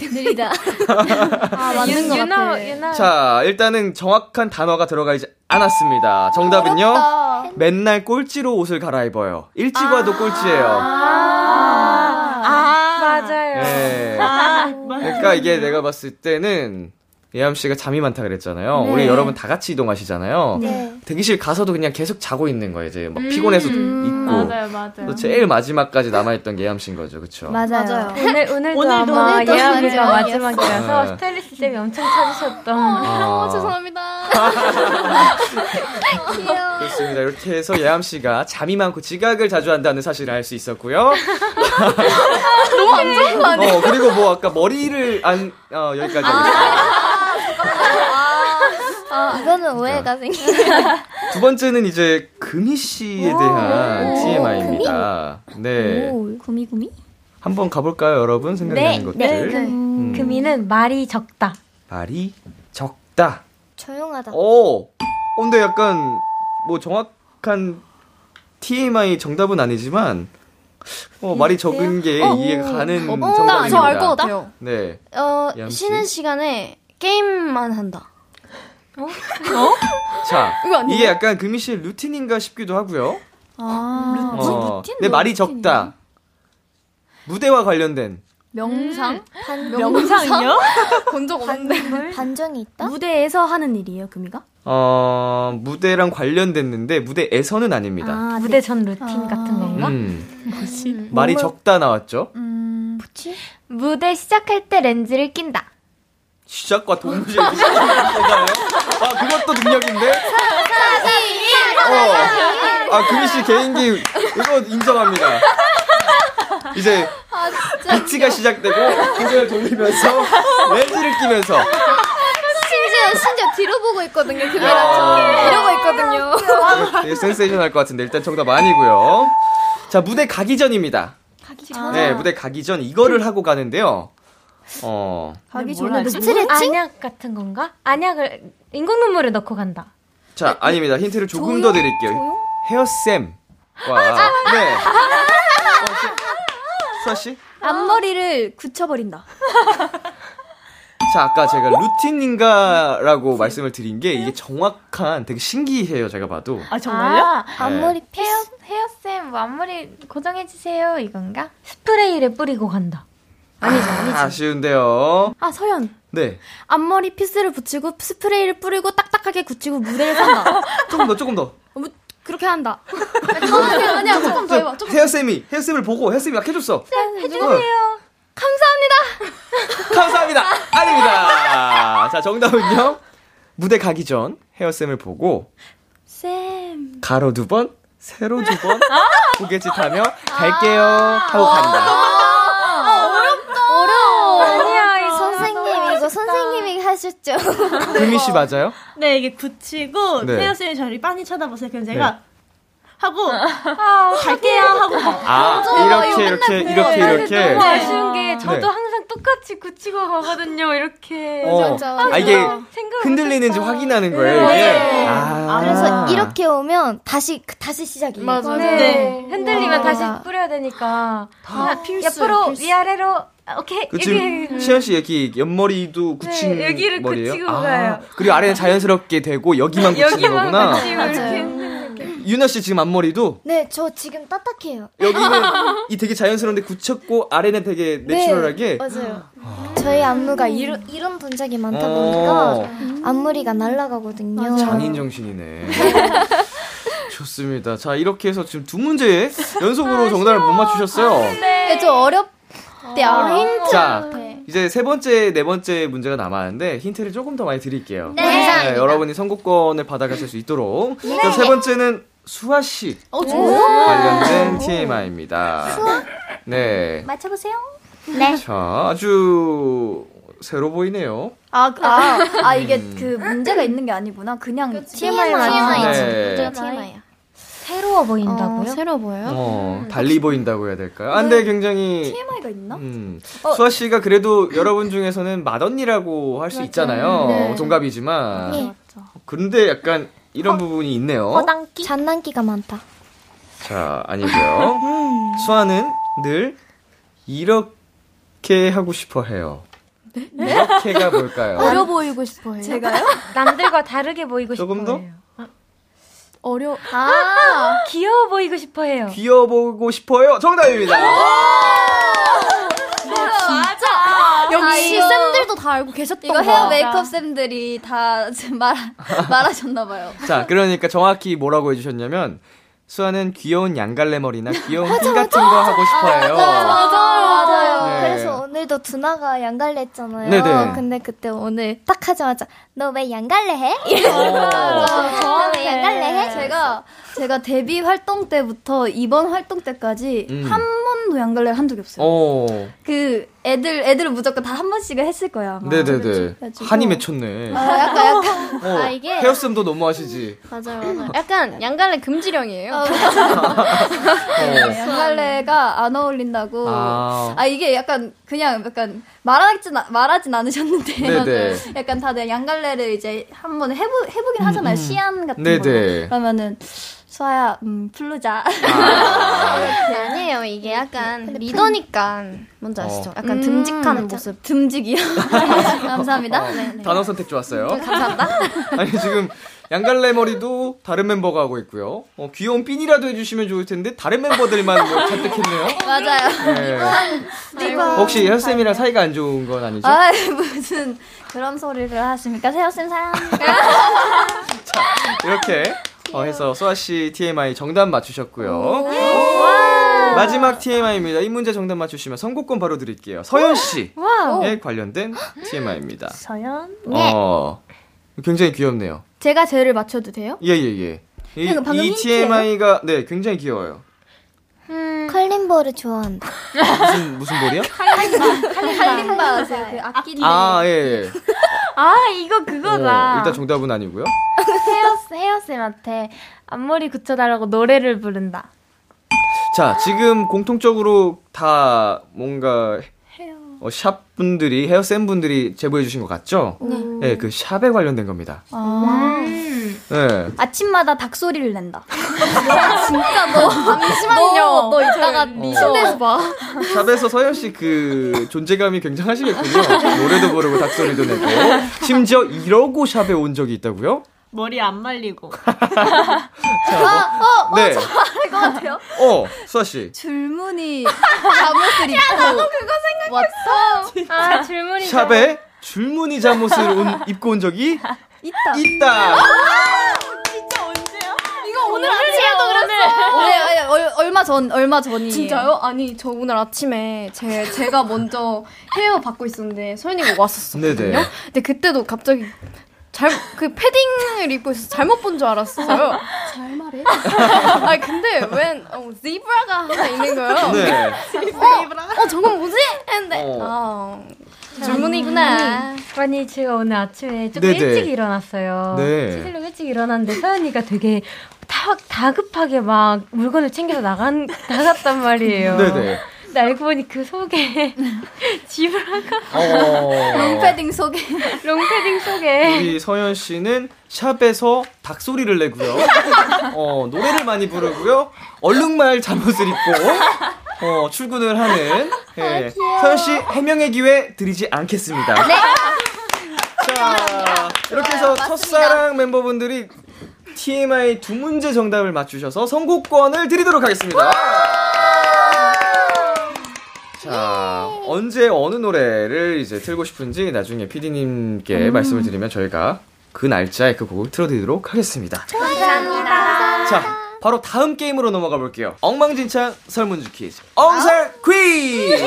I: 느리다. *laughs*
E: 아, 맞는 것 같아.
B: 자, 일단은 정확한 단어가 들어가지 않았습니다. 정답은요? 맨날 꼴찌로 옷을 갈아입어요. 일찍 와도 꼴찌예요.
F: 아, 맞아요.
B: 네.
H: 아,
B: 그러니까 이게 내가 봤을 때는 예암 씨가 잠이 많다 그랬잖아요.
E: 네.
B: 우리 여러분 다 같이 이동하시잖아요.
D: 네.
B: 대기실 가서도 그냥 계속 자고 있는 거예요. 이제 막 피곤해서 있고.
F: 맞아요, 맞아요.
B: 또 제일 마지막까지 남아있던 게 예암 씨인 거죠. 그쵸?
D: 맞아요. *laughs*
F: 오늘, 오늘도,
H: 오늘도
F: 아마
D: 오늘도 마지막이었어.
F: 마지막이라서
B: 네.
F: 스타일리스트 쌤이 엄청 찾으셨던.
B: 아, *laughs*
E: 죄송합니다. *laughs*
B: 좋습니다. 이렇게 해서 예암 씨가 잠이 많고 지각을 자주 한다는 사실을 알 수 있었고요. 너무 안 좋은 거 아니에요? 어, 그리고 뭐 아까 머리를 안, 어, 여기까지 하 겠습니다.
D: 이거는 오해가 생기.
B: 두 번째는 이제 금희 씨에 대한 TMI입니다. 네.
E: 구미 구미?
B: 한번 가볼까요, 여러분? 생각나는 것들.
F: 네.
B: 음.
F: 금이는 말이 적다.
B: 말이 적다.
D: 조용하다.
B: 오! 근데 약간, 뭐 정확한 TMI 정답은 아니지만, 어, 말이 적은 게 이해가 가는 정답입니다.
E: 저알 것 같아요.
B: 네.
I: 어? 쉬는 시간에 게임만 한다.
B: 자, 이게 약간 금희 씨의 루틴인가 싶기도 하고요.
E: 아.
B: 어, 내 말이 적다. 무대와 관련된.
E: 명상?
H: 명상이요? *laughs*
E: 본 적 없는데.
D: 반전이 있다?
E: 무대에서 하는 일이에요, 금이가?
B: 어, 무대랑 관련됐는데, 무대에서는 아닙니다.
E: 아,
F: 무대 전 루틴 같은 건가?
B: 음. 말이 적다 나왔죠?
E: 음.
F: 무대 시작할 때 렌즈를 낀다.
B: 시작과 동시에 시작하나요? 아, 그것도 능력인데? 어. 아, 금희 씨 개인기, 이거 인정합니다. 이제, 비트가 시작되고, 고개를 돌리면서, 렌즈를 끼면서,
I: 심지어 심지어 뒤로 보고 있거든요.
B: 야.
I: 그거랑 이러고 있거든요.
B: 되게 센세이션할 것 같은데, 일단 정답 아니고요 자, 무대 가기 전입니다. 네, 무대 가기 전 이거를 하고 가는데요. 어,
E: 가기
H: 뭘
E: 전에
H: 하지?
E: 스트레
F: 안약 같은 건가? 안약을 인공 눈물을 넣고 간다.
B: 자, 아닙니다. 힌트를 조금 더 드릴게요. 헤어쌤과, 네. 어, 수- 수아 씨?
E: 앞머리를 굳혀버린다. *laughs*
B: 자, 아까 제가 루틴인가라고 말씀을 드린 게 이게 정확한 되게 신기해요, 제가 봐도.
H: 아 정말요?
F: 아,
D: 앞머리
F: 헤어, 헤어쌤, 뭐 앞머리 고정해주세요, 이건가? 스프레이를 뿌리고 간다.
B: 아니죠, 아니죠. 아쉬운데요.
E: 아, 서연.
B: 네.
E: 앞머리 피스를 붙이고 스프레이를 뿌리고 딱딱하게 굳히고 무대에 선다. *laughs*
B: 조금 더, 조금 더.
E: 어, 뭐, 그렇게 한다. *laughs* 아니야, 아니야, 조금 더 해봐. 조금
B: 헤어쌤이, 헤어쌤을 보고 헤어쌤이 막 해줬어.
E: 해주세요. 감사합니다. *laughs*
B: 감사합니다. 아닙니다. 자, 정답은요. 무대 가기 전 헤어쌤을 보고
E: 쌤.
B: 가로 두 번, 세로 두 번, 고개짓하며 갈게요 하고 간다.
D: 아니야, 이 선생님, 이거 선생님이 하셨죠. *laughs*
B: 금희 씨 맞아요?
H: 네, 이게 붙이고
B: 네.
H: 태연 쌤이 저를 빤히 쳐다보세요. 그럼 제가
B: 네.
H: 하고 아, 갈게요 하고 가요.
B: 아, 이렇게, 이렇게, 이렇게, 이렇게.
F: 너무 아쉬운 게 저도
B: 네.
F: 항상 똑같이 굳히고 가거든요, 이렇게.
B: 어, 아, 이게 흔들리는지 확인하는 거예요, 이게.
F: 네.
B: 아.
D: 그래서 이렇게 오면 다시, 다시 시작이에요.
F: 맞아요.
H: 네.
F: 네. 흔들리면
D: 아.
F: 다시 뿌려야 되니까. 아,
E: 필수,
F: 옆으로,
E: 필수.
F: 위아래로, 아, 오케이.
B: 그
F: 여기.
B: 지금 시현 씨 여기 옆머리도 굳힌
F: 네, 여기를
B: 머리예요?
F: 굳히고
B: 아,
F: 가요.
B: 그리고 아래는 자연스럽게 되고 여기만 *laughs* 굳히는
F: 여기만
B: 거구나. 유나 씨 지금 앞머리도
D: 네, 저 지금 딱딱해요.
B: 여기는 이 되게 자연스러운데 굳혔고 아래는 되게 내추럴하게.
D: 네, 맞아요. 저희 안무가 이런, 이런 분작이 많다
B: 어.
D: 보니까 앞머리가 날아가거든요.
B: 장인 정신이네. *laughs* 좋습니다. 자 이렇게 해서 지금 두 문제 연속으로 정답을 못 맞추셨어요.
E: 네, 좀 어렵 대요. 힌트.
B: 자 이제 세 번째, 네 번째 문제가 남았는데 힌트를 조금 더 많이 드릴게요.
D: 네.
B: 여러분이 선곡권을 받아가실 수 있도록. 자, 세 번째는 수아 씨
E: 어, 좋아.
B: 관련된 TMI입니다. 네.
D: 맞춰보세요.
B: 자, 아주 새로 보이네요.
C: 아, 그- 아, 아 이게 그 문제가 있는 게 아니구나. 그냥 TMI 만
D: TMI.
B: 네.
D: TMI야.
F: 새로워 보인다고요?
E: 새로 보여요?
B: 어, 달리 보인다고 해야 될까요? 아, 근데 굉장히
C: TMI가 있나?
B: 음,
C: 어.
B: 수아 씨가 그래도 여러분 중에서는 맏언니라고 할 수 있잖아요.
C: 네.
B: 동갑이지만.
D: 네.
B: 그런데 약간 이런 부분이 있네요.
D: 허당끼? 장난기가 많다.
B: 자, 아니고요. 수아는 늘 이렇게 하고 싶어 해요. 이렇게가 뭘까요?
E: 어려 보이고 싶어 해요.
C: 제가요?
F: 남들과 다르게 보이고
B: 조금
F: 싶어
B: 더?
F: 해요.
E: 어려
C: 아, *laughs*
F: 귀여워 보이고 싶어 해요.
B: 귀여워 보고 싶어요. 정답입니다.
E: 역시
C: 이거-
E: 쌤들도 다 알고 계셨던
C: 이거
E: 거.
C: 헤어 메이크업 쌤들이 다 말, *laughs* 말하셨나봐요.
B: 자, 그러니까 정확히 뭐라고 해주셨냐면 수아는 귀여운 양갈래 머리나 귀여운 핀 같은 거 하고 싶어 해요.
D: 맞아요.
B: 네.
D: 그래서 오늘도 두나가 양갈래 했잖아요.
B: 네네.
D: 근데 그때 오늘 딱 하자마자 너 왜 양갈래 해?
B: 어. *laughs*
D: 너왜 양갈래 해?
C: 제가 제가 데뷔 활동 때부터 이번 활동 때까지
B: 음.
C: 한 번도 양갈래를 한 적이 없어요.
B: 어,
C: 그 애들 애들은 무조건 다 한 번씩은 했을 거야. 아마.
B: 네네네.
C: 그래가지고.
B: 한이 맺혔네.
C: 아, 약간 약간
B: 어,
E: 아, 이게-
B: 헤어쌤도 너무 하시지.
E: 맞아요, 맞아요. 약간 양갈래 금지령이에요.
B: 어. *laughs*
C: 양갈래가 안 어울린다고.
B: 아.
C: 아. 이게 약간 그냥 약간 말하진 아- 말하진 않으셨는데
B: 네네. *laughs*
C: 약간 다들 양갈래를 이제 한번 해보 해보긴 하잖아요. 시안 같은
B: 음, 네네.
C: 거. 그러면은 수아야, 음, 풀르자. *laughs*
E: 아 니에요. 이게 약간 리더니까 뭔지 아시죠?
B: 어.
E: 약간
C: 음,
E: 듬직한. 모습.
C: 듬직이요. *laughs* 감사합니다.
B: 어,
C: 네, 네.
B: 단어 선택 좋았어요.
E: 감사합니다.
B: 아니 지금 양갈래 머리도 다른 멤버가 하고 있고요. 어, 귀여운 핀이라도 해주시면 좋을 텐데 다른 멤버들만 뭐 잔뜩했네요.
C: 맞아요.
B: 네. 혹시 혜쌤이랑 사이가 안 좋은 건 아니죠?
C: 아 무슨 그런 소리를 하십니까? 세호 쌤 사랑합니다. *laughs*
B: 이렇게 어, 해서 소아 씨 TMI 정답 맞추셨고요. 마지막 TMI입니다. 이 문제 정답 맞추시면 선곡권 바로 드릴게요. 서현 씨에 관련된 TMI입니다.
F: 서연?
B: 어, 굉장히 귀엽네요.
E: 제가 쟤를 맞춰도 돼요?
B: 예, 예, 예. 이,
C: 이 힌트예요?
B: TMI가 네 굉장히 귀여워요.
D: 컬린볼을 좋아한다. *laughs*
B: 무슨 무슨 볼이요?
C: 할림바 아세요? 그 악기
B: 아 예. 예.
F: 아, 이거 그거다.
B: 어, 일단 정답은 아니고요.
F: 헤어, 헤어 쌤한테 앞머리 굳혀달라고 노래를 부른다.
B: 자, 지금 공통적으로 다 뭔가 어, 샵 분들이 헤어쌤 분들이 제보해 주신 것 같죠? 네. 그 샵에 관련된 겁니다. 네.
C: 아침마다 닭 소리를 낸다. *laughs* 진짜 너 잠시만요. 너, 너 이따가 침대에서 봐.
B: 샵에서 서현 씨 그 존재감이 굉장하시겠군요. 노래도 부르고 닭 소리도 내고 심지어 이러고 샵에 온 적이 있다고요?
H: 머리 안 말리고. *laughs*
C: 아, 어,
B: 네.
C: 알것 같아요.
B: 어, 수아 씨.
C: 줄무늬 *laughs* 잠옷을 입고. 나도 그거 생각했어.
F: 아, 줄무늬.
B: 샵에 줄무늬 잠옷을 온- 입고 온 적이
C: 있다.
B: 있다.
E: 오늘 아침에도 그랬어.
C: 오늘 아니, 얼, 얼마 전 얼마 전이에요.
E: 진짜요? 아니 저 오늘 아침에 제 제가 먼저 헤어 받고 있었는데 소연이가 왔었거든요.
B: 네네.
E: 근데 그때도 갑자기 잘그 패딩을 입고 있어서 잘못 본 줄 알았어요. 잘 말해. *laughs* 아니 근데 웬 어, 지브라가 하나 있는 거예요.
B: 네. *laughs*
E: 어 저건 뭐지? 했는데
B: 어.
E: 아 줄무늬구나.
F: 아니, 제가 오늘 아침에 조금
B: 네네.
F: 일찍 일어났어요.
B: 네.
F: 씻으려고 일찍 일어났는데 서연이가 되게 다, 다급하게 막 물건을 챙겨서 나간, 나갔단 말이에요. *laughs*
B: 네네.
F: 근데 알고 보니 그 속에 *laughs* 지브라가
B: 어.
C: 롱패딩 속에 *laughs*
F: 롱패딩 속에
B: 우리 서현 씨는 샵에서 닭 소리를 내고요. 어, 노래를 많이 부르고요. 얼룩말 잠옷을 입고 어, 출근을 하는 예. 서현 씨 해명의 기회 드리지 않겠습니다. 네. 자, 이렇게 해서 첫사랑 멤버분들이 TMI 두 문제 정답을 맞추셔서 선곡권을 드리도록 하겠습니다. 자, 언제 어느 노래를 이제 틀고 싶은지 나중에 PD님께 말씀을 드리면 저희가 그 날짜에 그 곡을 틀어드리도록 하겠습니다. 감사합니다. 자, 바로 다음 게임으로 넘어가 볼게요. 엉망진창 설문지 퀴즈. 엉살 퀴즈!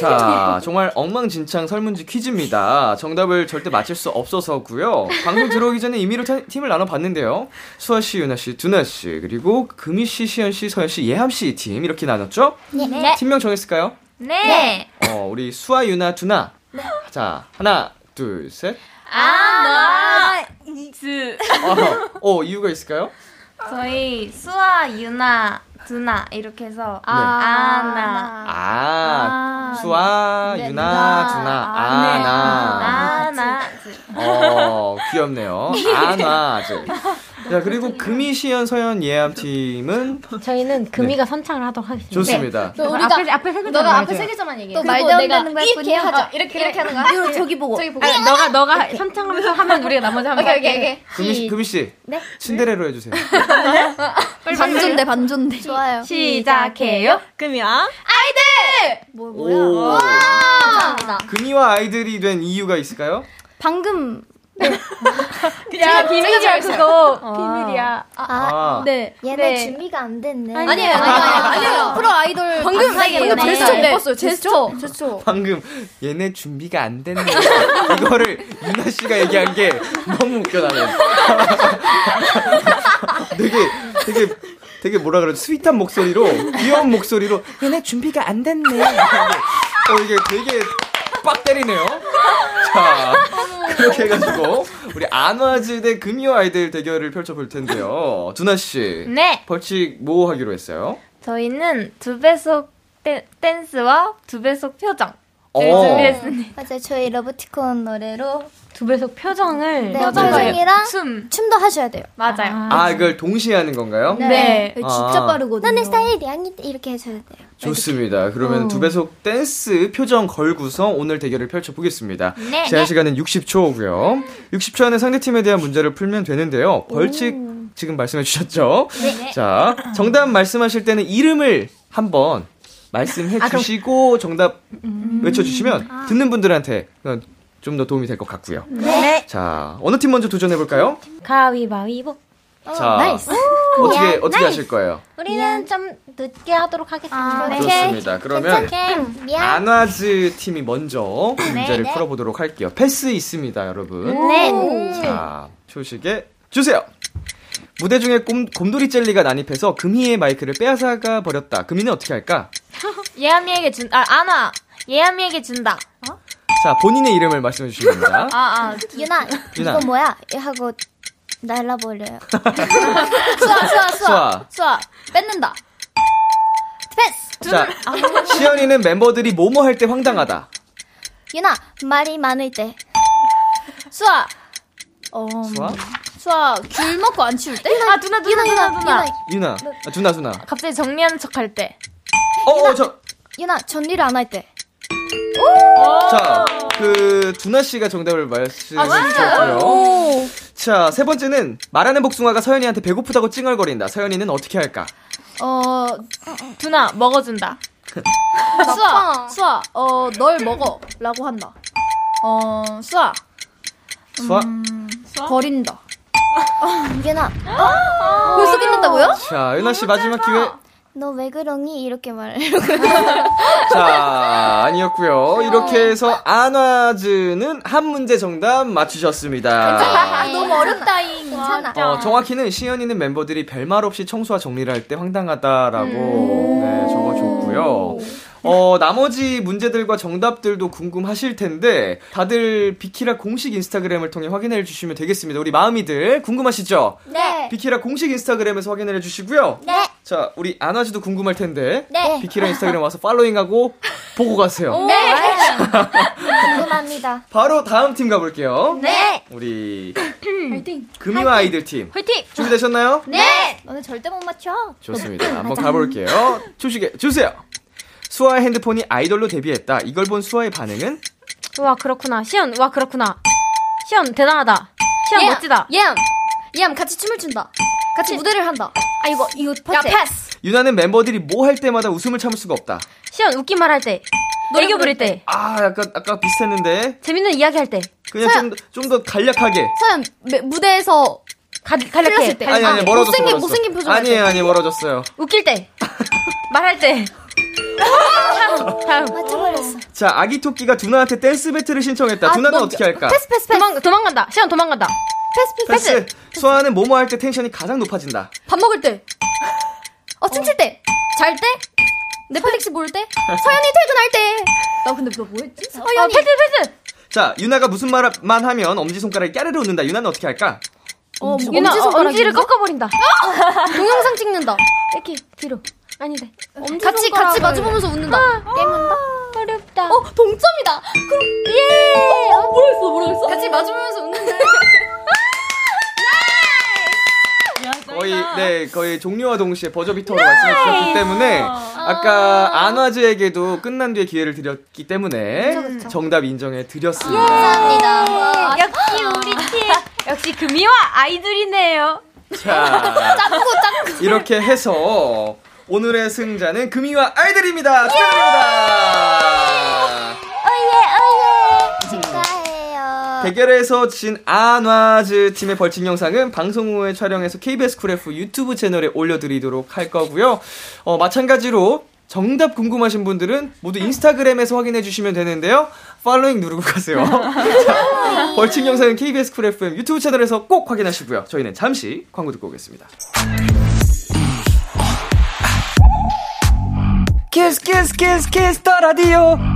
B: 자, 정말 엉망진창 설문지 퀴즈입니다. 정답을 절대 맞힐 수 없어서고요. 방송 들어오기 전에 임의로 타- 팀을 나눠봤는데요. 수아 씨, 유나 씨, 두나 씨, 그리고 금희 씨, 시현 씨, 서현 씨, 예함 씨 팀 이렇게 나눴죠?
D: 네.
B: 팀명 정했을까요?
F: 네.
B: 어, 우리 수아, 유나, 두나. 자, 하나, 둘, 셋.
F: 아나 즈
B: 어, 어, 이유가 있을까요?
F: 저희 수아 유나 두나 이렇게 해서
B: 네.
F: 아나
B: 아, 수아,
C: 네,
B: 유나. 두나,
C: 아, 네.
B: 아나.
F: 아나 즈
B: 어, 귀엽네요. 아나즈. *laughs* 자, 그리고 금이, 시연, 서연, 예암 팀은
G: 저희는 금이가 선창을 하도록 하겠습니다.
B: 좋습니다.
C: 또 우리가
G: 앞에 앞에 세 글자
E: 너가 앞에 세 글자만 얘기해.
C: 또 말도 안 되는 거
E: 이렇게. 하자. 이렇게 이렇게 하는 거야.
C: 이거 저기 보고.
E: 저기 보고.
G: 아니, 너가 너가 선창하면서 하면 우리가 나머지 하면
E: 오케이 오케이 오케이.
B: 금이, 씨- 금이 씨.
D: 네?
B: 친데레로 해주세요. *laughs*
C: 반존대 반존대.
D: 좋아요.
F: 시작해요.
H: 금이야.
C: 뭐
B: 오.
C: 감사합니다.
B: 금이와 아이들이 된 이유가 있을까요?
C: 방금 *laughs*
F: 야 비밀이야 그거 비밀이야.
B: 아,
C: 네.
D: 얘네
F: 네.
D: 준비가 안 됐네.
C: 아니에요, 아니에요, 아니에요. 프로 아이돌
E: 방금
C: 방금
E: 제스처 못
C: 네.
E: 봤어요. 제스처. 제스처.
B: 방금 얘네 준비가 안 됐네. 이거를 유나 씨가 얘기한 게 너무 웃겨 나는. *laughs* 되게 되게 되게 뭐라 그러지 sweet한 목소리로 귀여운 목소리로 얘네 준비가 안 됐네. 어 이게 되게 빡 때리네요. 자 그렇게 해가지고 우리 안화즈 대 금희와 아이들 대결을 펼쳐볼 텐데요. 두나 씨.
F: 네.
B: 벌칙 뭐 하기로 했어요?
F: 저희는 두 배속 댄- 댄스와 두 배속 표정.
B: 어.
F: 을 준비했습니다.
D: 맞아요. 저희 LOVETICON 노래로
G: 두 배속 표정을
D: 네. 표정이랑
F: 춤
D: 춤도 하셔야 돼요.
F: 맞아요.
B: 아 이걸 동시에 하는 건가요?
F: 네.
C: 진짜
B: 아.
C: 빠르거든요.
D: 너네 스타일이 아니 이렇게 해줘야 돼요.
B: 좋습니다. 그러면 두 배속 댄스 표정 걸고서 오늘 대결을 펼쳐 보겠습니다.
F: 네.
B: 제한 시간은 60초고요. 60초 안에 상대 팀에 대한 문제를 풀면 되는데요. 벌칙 지금 말씀해 주셨죠? 자, 정답 말씀하실 때는 이름을 한번 말씀해 주시고 정답 외쳐주시면 듣는 분들한테 좀 더 도움이 될 것 같고요.
F: 네.
B: 자, 어느 팀 먼저 도전해 볼까요?
G: 가위바위보.
B: 자,
D: 나이스.
B: 어떻게 어떻게 하실 거예요?
G: 우리는 좀 늦게 하도록 하겠습니다.
D: 네.
B: 좋습니다. 그러면.
D: 미안.
B: 안와즈 팀이 먼저 문제를 풀어보도록 할게요. 패스 있습니다, 여러분.
D: 네.
B: 자, 초시계 주세요. 무대 중에 곰, 곰돌이 젤리가 난입해서 금희의 마이크를 빼앗아가 버렸다. 금희는 어떻게 할까? *laughs*
F: 예함이에게 준, 아, 아나. 예함이에게 준다.
B: 자, 본인의 이름을 말씀해 주시면 됩니다.
F: 아, 아.
D: 유나,
B: 유나.
D: 이거 뭐야? 하고 날라버려요. *laughs*
C: 수아 수아 수아
B: 수아.
C: 수아 뺏는다. 패스.
B: 자, 시연이는 멤버들이 뭐뭐 할 때 황당하다.
D: 유나, 말이 많을 때.
C: 수아. 어,
B: 수아?
C: 수아 귤 먹고 안 치울 때?
F: 아, 누나, 누나, 누나, 누나.
B: 유나. 아, 두나, 두나.
F: 갑자기 정리하는 척 할 때.
B: 어, 어, 저.
D: 유나, 전리를 안 할 때.
B: 자, 그, 두나 씨가 정답을 말씀해 주셨고요. 자, 세 번째는 말하는 복숭아가 서연이한테 배고프다고 찡얼거린다. 서연이는 어떻게 할까?
C: 어,
F: 두나, 먹어준다. *laughs*
C: 수아, 수아, 어, 널 먹어라고 한다. 어, 수아,
B: 수아?
C: 버린다.
D: 유나,
C: 벌써 끝났다고요?
B: 자, 유나 씨 마지막 기회.
D: 너 왜 그러니? 이렇게 말해. *laughs*
B: 자, 아니었고요. 이렇게 해서 안화즈는 한 문제 정답 맞추셨습니다.
C: 너무 어렵다잉.
D: 괜찮아.
B: 어, 정확히는 시연이는 멤버들이 별말 없이 청소와 정리를 할 때 황당하다라고 네, 적어줬고요. 어, 나머지 문제들과 정답들도 궁금하실 텐데 다들 비키라 공식 인스타그램을 통해 확인해 주시면 되겠습니다. 우리 마음이들 궁금하시죠?
D: 네.
B: 비키라 공식 인스타그램에서 확인해 주시고요.
D: 네.
B: 자, 우리 안화즈도 궁금할 텐데
D: 네.
B: 비키라 인스타그램 와서 팔로잉하고 보고 가세요.
D: 네. 궁금합니다.
B: 바로 다음 팀 가볼게요.
D: 네.
B: 우리 *clears throat* 금이와 아이들 팀
F: 화이팅!
B: 준비되셨나요?
D: 네. 너는 절대 못 맞춰.
B: 좋습니다. *laughs* 한번 가볼게요. 초식에 주세요. 수아의 핸드폰이 아이돌로 데뷔했다. 이걸 본 수아의 반응은?
G: 와 그렇구나. 시연 와 그렇구나. 시연 대단하다. 시연 멋지다.
C: 예암, 예암 같이 춤을 춘다. 같이 무대를 한다. 아 이거 이거
F: 야,
C: 퍼지.
F: 패스!
B: 유나는 멤버들이 뭐 할 때마다 웃음을 참을 수가 없다.
G: 시연 웃긴 말 할 때. 애교 부릴 때.
B: 아, 약간 아까 비슷했는데
G: 재밌는 이야기 할 때.
B: 그냥 좀좀더 간략하게.
C: 서연 매- 무대에서
G: 가, 갈략해.
C: 틀렸을 때.
B: 아니 아니 멀어졌어.
C: 못생긴-
B: 멀어졌어.
C: 못생긴 표정 할
B: 아니에요 아니 멀어졌어요.
G: 웃길 때. *laughs* 말할 때. 다음. 다음.
D: 맞춰버렸어.
B: 자 아기 토끼가 두나한테 댄스 배틀을 신청했다. 두나는 어떻게 할까?
C: 패스 패스 패스.
G: 도망 도망간다. 시현 도망간다.
C: 패스 패스 패스.
B: 패스. 수아는 뭐뭐 할 때 텐션이 가장 높아진다.
C: 밥 먹을 때. 어 춤출 때. 잘 때.
E: 넷플릭스 볼 때? 서연이 퇴근할 때! 나 근데 너 뭐였지? 서연이.
G: 아, 패스, 패스!
B: 자, 유나가 무슨 말만 하면 엄지손가락이 까르르 웃는다. 유나는 어떻게 할까?
E: 어,
G: 유나, 어,
E: 엄지손가락인가?
G: 엄지를 꺾어버린다. *laughs*
E: 동영상 찍는다.
G: 이렇게, 뒤로. 아니다.
E: 같이, 같이 마주보면서 웃는다.
G: 깨문다? 어렵다.
E: 어, 동점이다! 그럼, 예! 어, 뭐랬어, 뭐랬어? 같이 마주보면서 웃는다. *laughs*
B: 거의 네 거의 종료와 동시에 버저비터로 말씀해 주셨기 때문에 아까 안화즈에게도 끝난 뒤에 기회를 드렸기 때문에 정답 인정해 드렸습니다.
E: 감사합니다.
G: 역시 우리 팀. 역시 금이와 아이들이네요.
B: 자 *laughs* 이렇게 해서 오늘의 승자는 금희와 아이들입니다. 축하드립니다.
D: 축하해요.
B: 대결에서 진 안화즈 팀의 벌칙 영상은 방송 후에 촬영해서 KBS Cool F 유튜브 채널에 올려드리도록 할 거고요. 어, 마찬가지로 정답 궁금하신 분들은 모두 인스타그램에서 확인해 주시면 되는데요. following 누르고 가세요. *laughs* 자, 벌칙 영상은 KBS Cool FM 유튜브 채널에서 꼭 확인하시고요. 저희는 잠시 광고 듣고 오겠습니다.
A: 키스 키스 키스 Kiss the Radio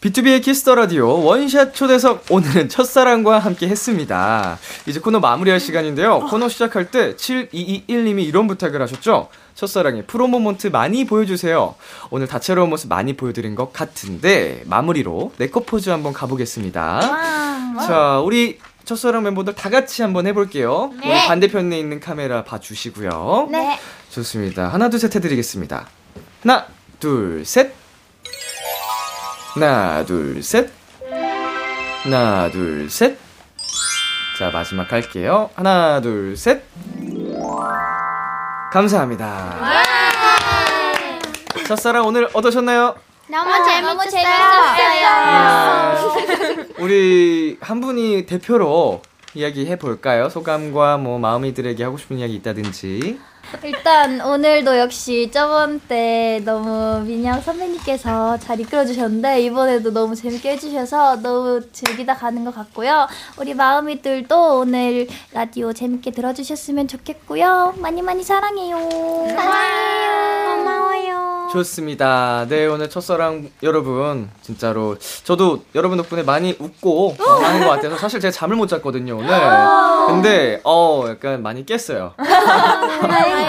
B: B2B의 키스터 라디오 원샷 초대석 오늘은 첫사랑과 함께 했습니다. 이제 코너 마무리할 시간인데요. 코너 시작할 때 7221님이 이런 부탁을 하셨죠. 첫사랑의 프로 moment 많이 보여주세요. 오늘 다채로운 모습 많이 보여드린 것 같은데 마무리로 네컷 포즈 한번 가보겠습니다. 자, 우리 첫사랑 멤버들 다 같이 한번 해볼게요. 우리 반대편에 있는 카메라 봐주시고요.
D: 네.
B: 좋습니다. 하나, 둘, 셋 해드리겠습니다. 하나, 둘, 셋. 하나, 둘, 셋. 하나, 둘, 셋. 자, 마지막 할게요. 하나, 둘, 셋. 감사합니다. 첫사랑 오늘 어떠셨나요?
D: 너무 재밌었어요.
B: 우리 한 분이 대표로 이야기해 볼까요? 소감과 뭐 마음이들에게 하고 싶은 이야기 있다든지.
C: 일단 오늘도 역시 저번 때 너무 민영 선배님께서 잘 이끌어 주셨는데 이번에도 너무 재밌게 해주셔서 너무 즐기다 가는 것 같고요. 우리 마음이들도 오늘 라디오 재밌게 들어주셨으면 좋겠고요. 많이 많이 사랑해요.
G: 고마워요.
B: 좋습니다. 네, 오늘 첫사랑 여러분, 진짜로. 저도 여러분 덕분에 많이 웃고 어, 하는 것 같아서 사실 제가 잠을 못 잤거든요, 오늘. 근데, 어, 약간 많이 깼어요.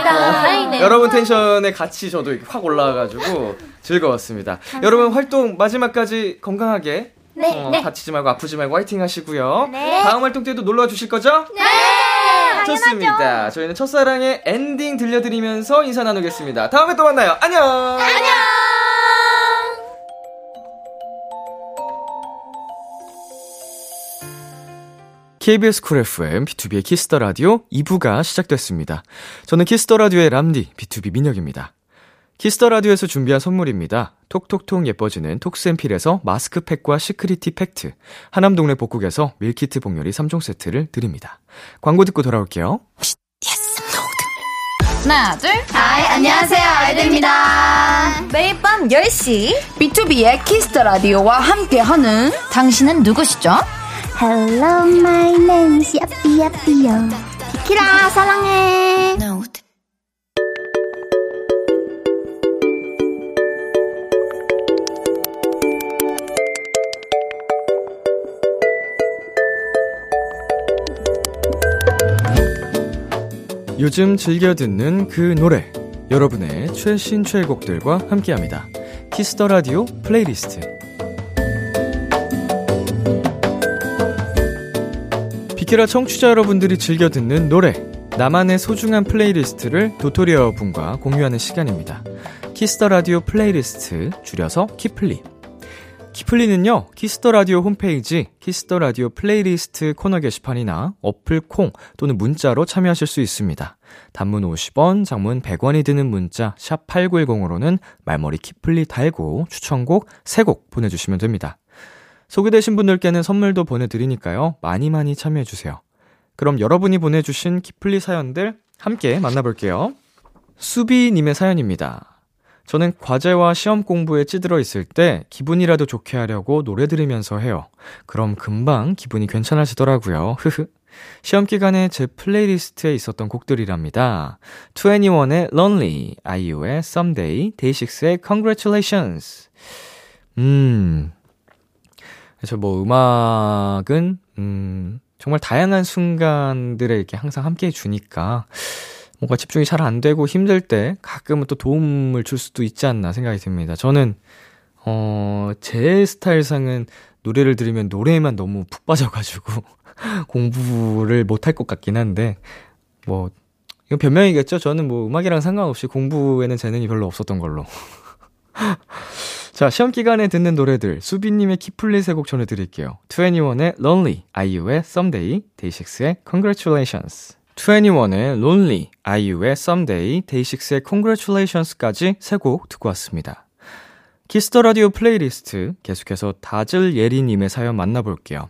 C: 다행이네.
B: 여러분 텐션에 같이 저도 이렇게 확 올라와가지고 즐거웠습니다. 여러분 활동 마지막까지 건강하게
D: 네,
B: 어,
D: 네.
B: 다치지 말고 아프지 말고 화이팅 하시고요.
D: 네.
B: 다음 활동 때도 놀러 와 주실 거죠? 네. 좋습니다. 저희는 첫사랑의 엔딩 들려드리면서 인사 나누겠습니다. 다음에 또 만나요. 안녕. 안녕. KBS 쿨 FM, B2B의 키스터 라디오 2부가 시작됐습니다. 저는 키스터 라디오의 람디, B2B 민혁입니다. Kiss the Radio에서 준비한 선물입니다. 톡톡톡 예뻐지는 톡스앤필에서 마스크팩과 시크리티 팩트, 하남동네 복국에서 밀키트 복요리 3종 세트를 드립니다. 광고 듣고 돌아올게요.
J: 하나, 둘.
E: Hi, 안녕하세요, 아이들입니다.
J: 매일 밤 10시 B2B의 키스터 라디오와 함께하는 당신은 누구시죠?
I: Hello, my name is Yappy Yappy요. 비키라 사랑해.
B: 요즘 즐겨 듣는 그 노래. 여러분의 최신 최애곡들과 함께합니다. Kiss the Radio playlist. 비키라 청취자 여러분들이 즐겨 듣는 노래. 나만의 소중한 playlist를 도토리 여러분과 공유하는 시간입니다. Kiss the Radio playlist, 줄여서 키플리. 키플리는요, Kiss the Radio 홈페이지, Kiss the Radio playlist 코너 게시판이나 어플 콩 또는 문자로 참여하실 수 있습니다. 단문 50원, 장문 100원이 드는 문자, 샵 8910으로는 말머리 키플리 달고 추천곡 3곡 보내주시면 됩니다. 소개되신 분들께는 선물도 보내드리니까요, 많이 많이 참여해주세요. 그럼 여러분이 보내주신 키플리 사연들 함께 만나볼게요. 수비님의 사연입니다. 저는 과제와 시험 공부에 찌들어 있을 때 기분이라도 좋게 하려고 노래 들으면서 해요. 그럼 금방 기분이 괜찮아지더라고요. 흐흐. 시험 기간에 제 playlist에 있었던 곡들이랍니다. 2NE1의 Lonely, IU의 Someday, Day6의 Congratulations. 음. 그래서 뭐 음악은, 음, 정말 다양한 순간들에 이렇게 항상 함께 해주니까, 뭔가 집중이 잘 안 되고 힘들 때 가끔은 또 도움을 줄 수도 있지 않나 생각이 듭니다. 저는, 어, 제 스타일상은 노래를 들으면 노래에만 너무 푹 빠져가지고 *laughs* 공부를 못할 것 같긴 한데, 뭐, 이건 변명이겠죠? 저는 뭐 음악이랑 상관없이 공부에는 재능이 별로 없었던 걸로. *laughs* 자, 시험 기간에 듣는 노래들, 수빈님의 키플리 세곡 전해드릴게요. 21의 Lonely, IU의 Someday, 데이식스의 Congratulations. 21의 Lonely, IU의 Someday, 데이식스의 Congratulations까지 세 곡 듣고 왔습니다. Kiss the Radio playlist 계속해서 다즐 예리님의 사연 만나볼게요.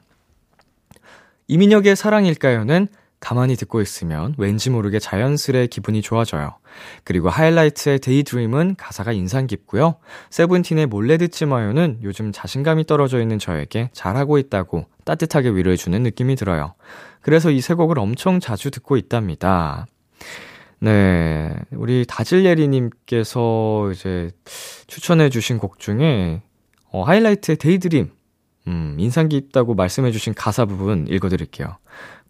B: 이민혁의 사랑일까요는 가만히 듣고 있으면 왠지 모르게 자연스레 기분이 좋아져요. 그리고 하이라이트의 Daydream은 가사가 인상 깊고요. 세븐틴의 몰래 듣지 마요는 요즘 자신감이 떨어져 있는 저에게 잘하고 있다고 따뜻하게 위로해주는 느낌이 들어요. 그래서 이 세 곡을 엄청 자주 듣고 있답니다. 네. 우리 다질예리님께서 이제 추천해주신 곡 중에, 어, 하이라이트의 Daydream, 음, 인상 깊다고 말씀해주신 가사 부분 읽어드릴게요.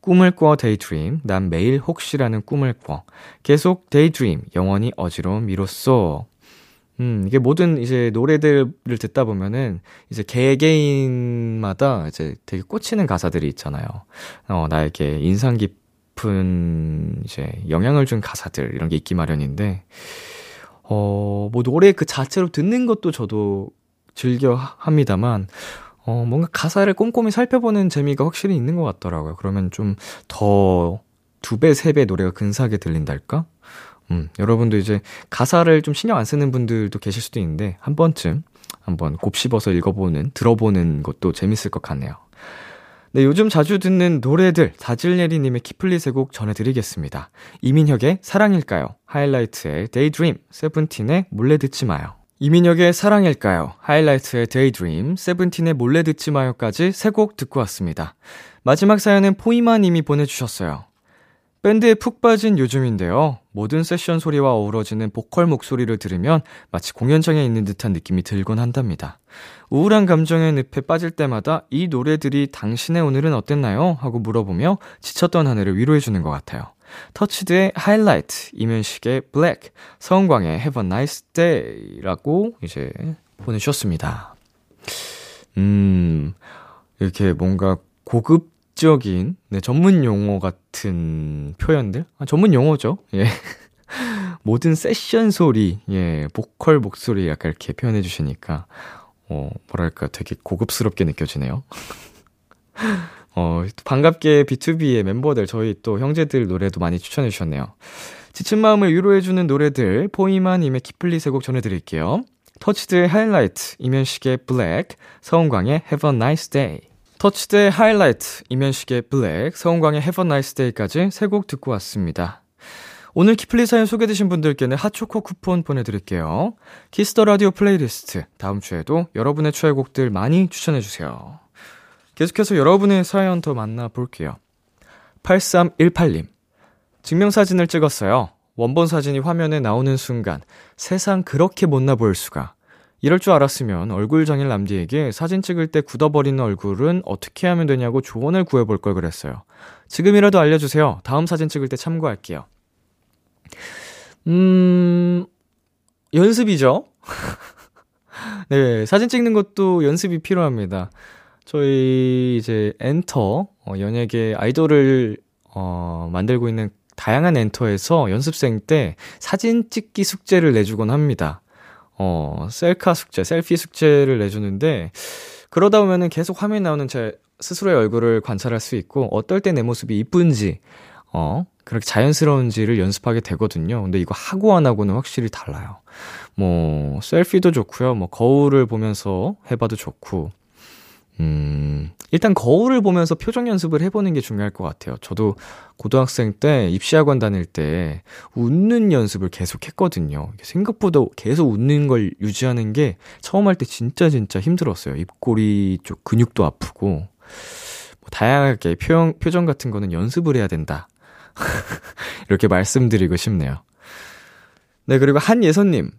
B: 꿈을 꿔 Daydream, 난 매일 혹시라는 꿈을 꿔. 계속 Daydream, 영원히 어지러운 미로 속. 음, 이게 모든 이제 노래들을 듣다 보면은 이제 개개인마다 이제 되게 꽂히는 가사들이 있잖아요. 어, 나에게 인상 깊은 이제 영향을 준 가사들 이런 게 있기 마련인데, 어, 뭐 노래 그 자체로 듣는 것도 저도 즐겨 합니다만, 어, 뭔가 가사를 꼼꼼히 살펴보는 재미가 확실히 있는 것 같더라고요. 그러면 좀 더 두 배, 세 배 노래가 근사하게 들린달까? 음, 여러분도 이제 가사를 좀 신경 안 쓰는 분들도 계실 수도 있는데, 한 번쯤 한번 곱씹어서 읽어보는, 들어보는 것도 재밌을 것 같네요. 네, 요즘 자주 듣는 노래들, 다질예리님의 키플리 세곡 전해드리겠습니다. 이민혁의 사랑일까요? 하이라이트의 Daydream, 세븐틴의 몰래 듣지 마요. 이민혁의 사랑일까요? 하이라이트의 Daydream, 세븐틴의 몰래 듣지 마요까지 세 곡 듣고 왔습니다. 마지막 사연은 포이마님이 보내주셨어요. 밴드에 푹 빠진 요즘인데요. 모든 세션 소리와 어우러지는 보컬 목소리를 들으면 마치 공연장에 있는 듯한 느낌이 들곤 한답니다. 우울한 감정의 늪에 빠질 때마다 이 노래들이 당신의 오늘은 어땠나요? 하고 물어보며 지쳤던 하루를 위로해주는 것 같아요. 터치드의 하이라이트, 이면식의 블랙, 서은광의 Have a nice day 라고 이제 보내주셨습니다. 음, 이렇게 뭔가 고급적인, 네, 전문 용어 같은 표현들? 아, 전문 용어죠. 예. *laughs* 모든 세션 소리, 예, 보컬 목소리 약간 이렇게 표현해 주시니까, 어, 뭐랄까 되게 고급스럽게 느껴지네요. 어, 반갑게 B2B의 멤버들, 저희 또 형제들 노래도 많이 추천해 주셨네요. 지친 마음을 위로해주는 노래들, 포이마님의 키플리 세곡 전해드릴게요. 터치드의 Highlight, 임현식의 Black, 서은광의 Have a nice day. 터치드의 Highlight, 임현식의 Black, 서은광의 Have a nice day까지 세 곡 듣고 왔습니다. 오늘 키플리 사연 소개되신 분들께는 핫초코 쿠폰 보내드릴게요. Kiss the Radio playlist, 다음 주에도 여러분의 최애곡들 많이 추천해주세요. 계속해서 여러분의 사연 더 만나볼게요. 8318님. 증명사진을 찍었어요. 원본 사진이 화면에 나오는 순간 세상 그렇게 못나 보일 수가. 이럴 줄 알았으면 얼굴 장일 남디에게 사진 찍을 때 굳어버리는 얼굴은 어떻게 하면 되냐고 조언을 구해볼 걸 그랬어요. 지금이라도 알려주세요. 다음 사진 찍을 때 참고할게요. 음, 연습이죠? *laughs* 네, 사진 찍는 것도 연습이 필요합니다. 저희 이제 엔터, 어, 연예계 아이돌을, 어, 만들고 있는 다양한 엔터에서 연습생 때 사진 찍기 숙제를 내주곤 합니다. 어, 셀카 숙제, 셀피 숙제를 내주는데, 그러다 보면은 계속 화면에 나오는 제 스스로의 얼굴을 관찰할 수 있고, 어떨 때 내 모습이 이쁜지, 어, 그렇게 자연스러운지를 연습하게 되거든요. 근데 이거 하고 안 하고는 확실히 달라요. 뭐, 셀피도 좋고요. 뭐, 거울을 보면서 해봐도 좋고, 음, 일단 거울을 보면서 표정 연습을 해보는 게 중요할 것 같아요. 저도 고등학생 때 입시학원 다닐 때 웃는 연습을 계속 했거든요. 생각보다 계속 웃는 걸 유지하는 게 처음 할 때 진짜 진짜 힘들었어요. 입꼬리 쪽 근육도 아프고. 뭐 다양하게 표정, 표정 같은 거는 연습을 해야 된다. *laughs* 이렇게 말씀드리고 싶네요. 네, 그리고 한예선님.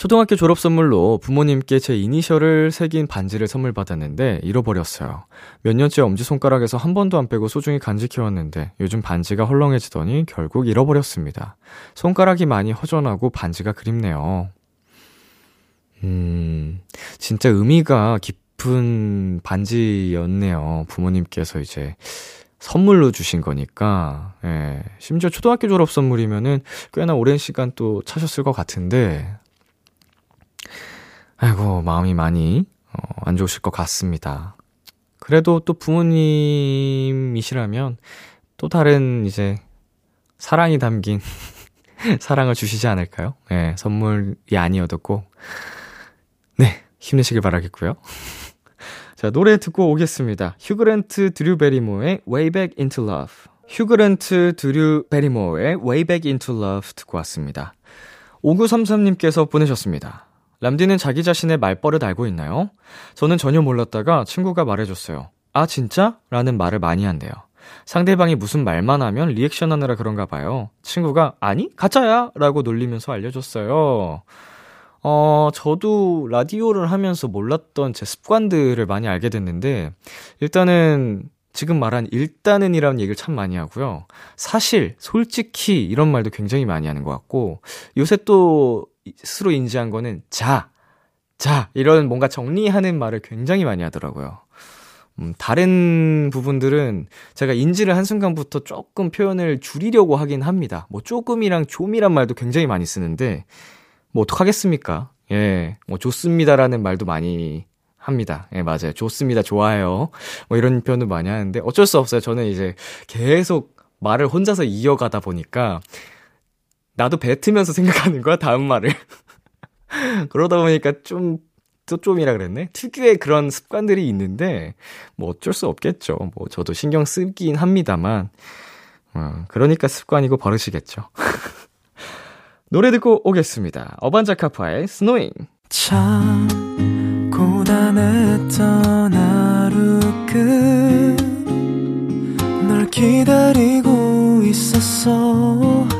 B: 초등학교 졸업 선물로 부모님께 제 이니셜을 새긴 반지를 선물 받았는데 잃어버렸어요. 몇 년째 엄지손가락에서 한 번도 안 빼고 소중히 간직해왔는데 요즘 반지가 헐렁해지더니 결국 잃어버렸습니다. 손가락이 많이 허전하고 반지가 그립네요. 음, 진짜 의미가 깊은 반지였네요. 부모님께서 이제 선물로 주신 거니까, 예. 심지어 초등학교 졸업 선물이면은 꽤나 오랜 시간 또 차셨을 것 같은데, 아이고, 마음이 많이, 어, 안 좋으실 것 같습니다. 그래도 또 부모님이시라면 또 다른 이제 사랑이 담긴 *laughs* 사랑을 주시지 않을까요? 네, 선물이 아니어도 꼭. 네, 힘내시길 바라겠고요. *laughs* 자, 노래 듣고 오겠습니다. 휴그랜트 드류 베리모의 Way Back Into Love. 휴그랜트 드류 베리모의 Way Back Into Love 듣고 왔습니다. 5933님께서 보내셨습니다. 람디는 자기 자신의 말버릇 알고 있나요? 저는 전혀 몰랐다가 친구가 말해줬어요. 아, 진짜? 라는 말을 많이 한대요. 상대방이 무슨 말만 하면 리액션 하느라 그런가 봐요. 친구가, 아니, 가짜야! 라고 놀리면서 알려줬어요. 어, 저도 라디오를 하면서 몰랐던 제 습관들을 많이 알게 됐는데, 일단은, 지금 말한 일단은이라는 얘기를 참 많이 하고요. 사실, 솔직히 이런 말도 굉장히 많이 하는 것 같고, 요새 또 스스로 인지한 거는 자, 자, 이런 뭔가 정리하는 말을 굉장히 많이 하더라고요. 음, 다른 부분들은 제가 인지를 한순간부터 조금 표현을 줄이려고 하긴 합니다. 뭐 조금이랑 좀이란 말도 굉장히 많이 쓰는데, 뭐 어떡하겠습니까? 예, 뭐 좋습니다라는 말도 많이 합니다. 예, 맞아요. 좋습니다. 좋아요. 뭐 이런 표현도 많이 하는데 어쩔 수 없어요. 저는 이제 계속 말을 혼자서 이어가다 보니까 나도 뱉으면서 생각하는 거야, 다음 말을. *laughs* 그러다 보니까 좀, 또 좀이라 그랬네? 특유의 그런 습관들이 있는데, 뭐 어쩔 수 없겠죠. 뭐 저도 신경 쓰긴 합니다만, 어, 그러니까 습관이고 버릇이겠죠. *laughs* 노래 듣고 오겠습니다. 어반자카파의 스노잉. 참, 고단했던 하루 끝 널 기다리고 있었어.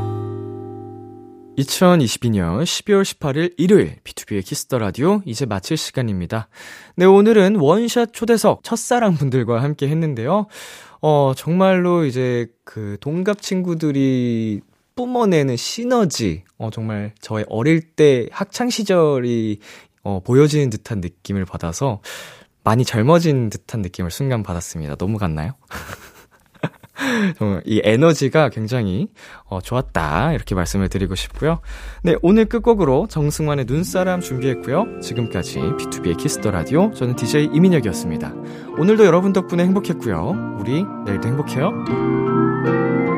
B: 2022년 12월 18일 일요일 비투비의 Kiss the Radio 이제 마칠 시간입니다. 네, 오늘은 원샷 초대석 첫사랑 분들과 함께 했는데요. 어, 정말로 이제 그 동갑 친구들이 뿜어내는 시너지, 어, 정말 저의 어릴 때 학창 시절이 어, 보여지는 듯한 느낌을 받아서 많이 젊어진 듯한 느낌을 순간 받았습니다. 너무 갔나요? *laughs* *laughs* 정말 이 에너지가 굉장히 어, 좋았다 이렇게 말씀을 드리고 싶고요. 네 오늘 끝곡으로 정승환의 눈사람 준비했고요. 지금까지 비투비의 Kiss the Radio 저는 DJ 이민혁이었습니다. 오늘도 여러분 덕분에 행복했고요. 우리 내일도 행복해요.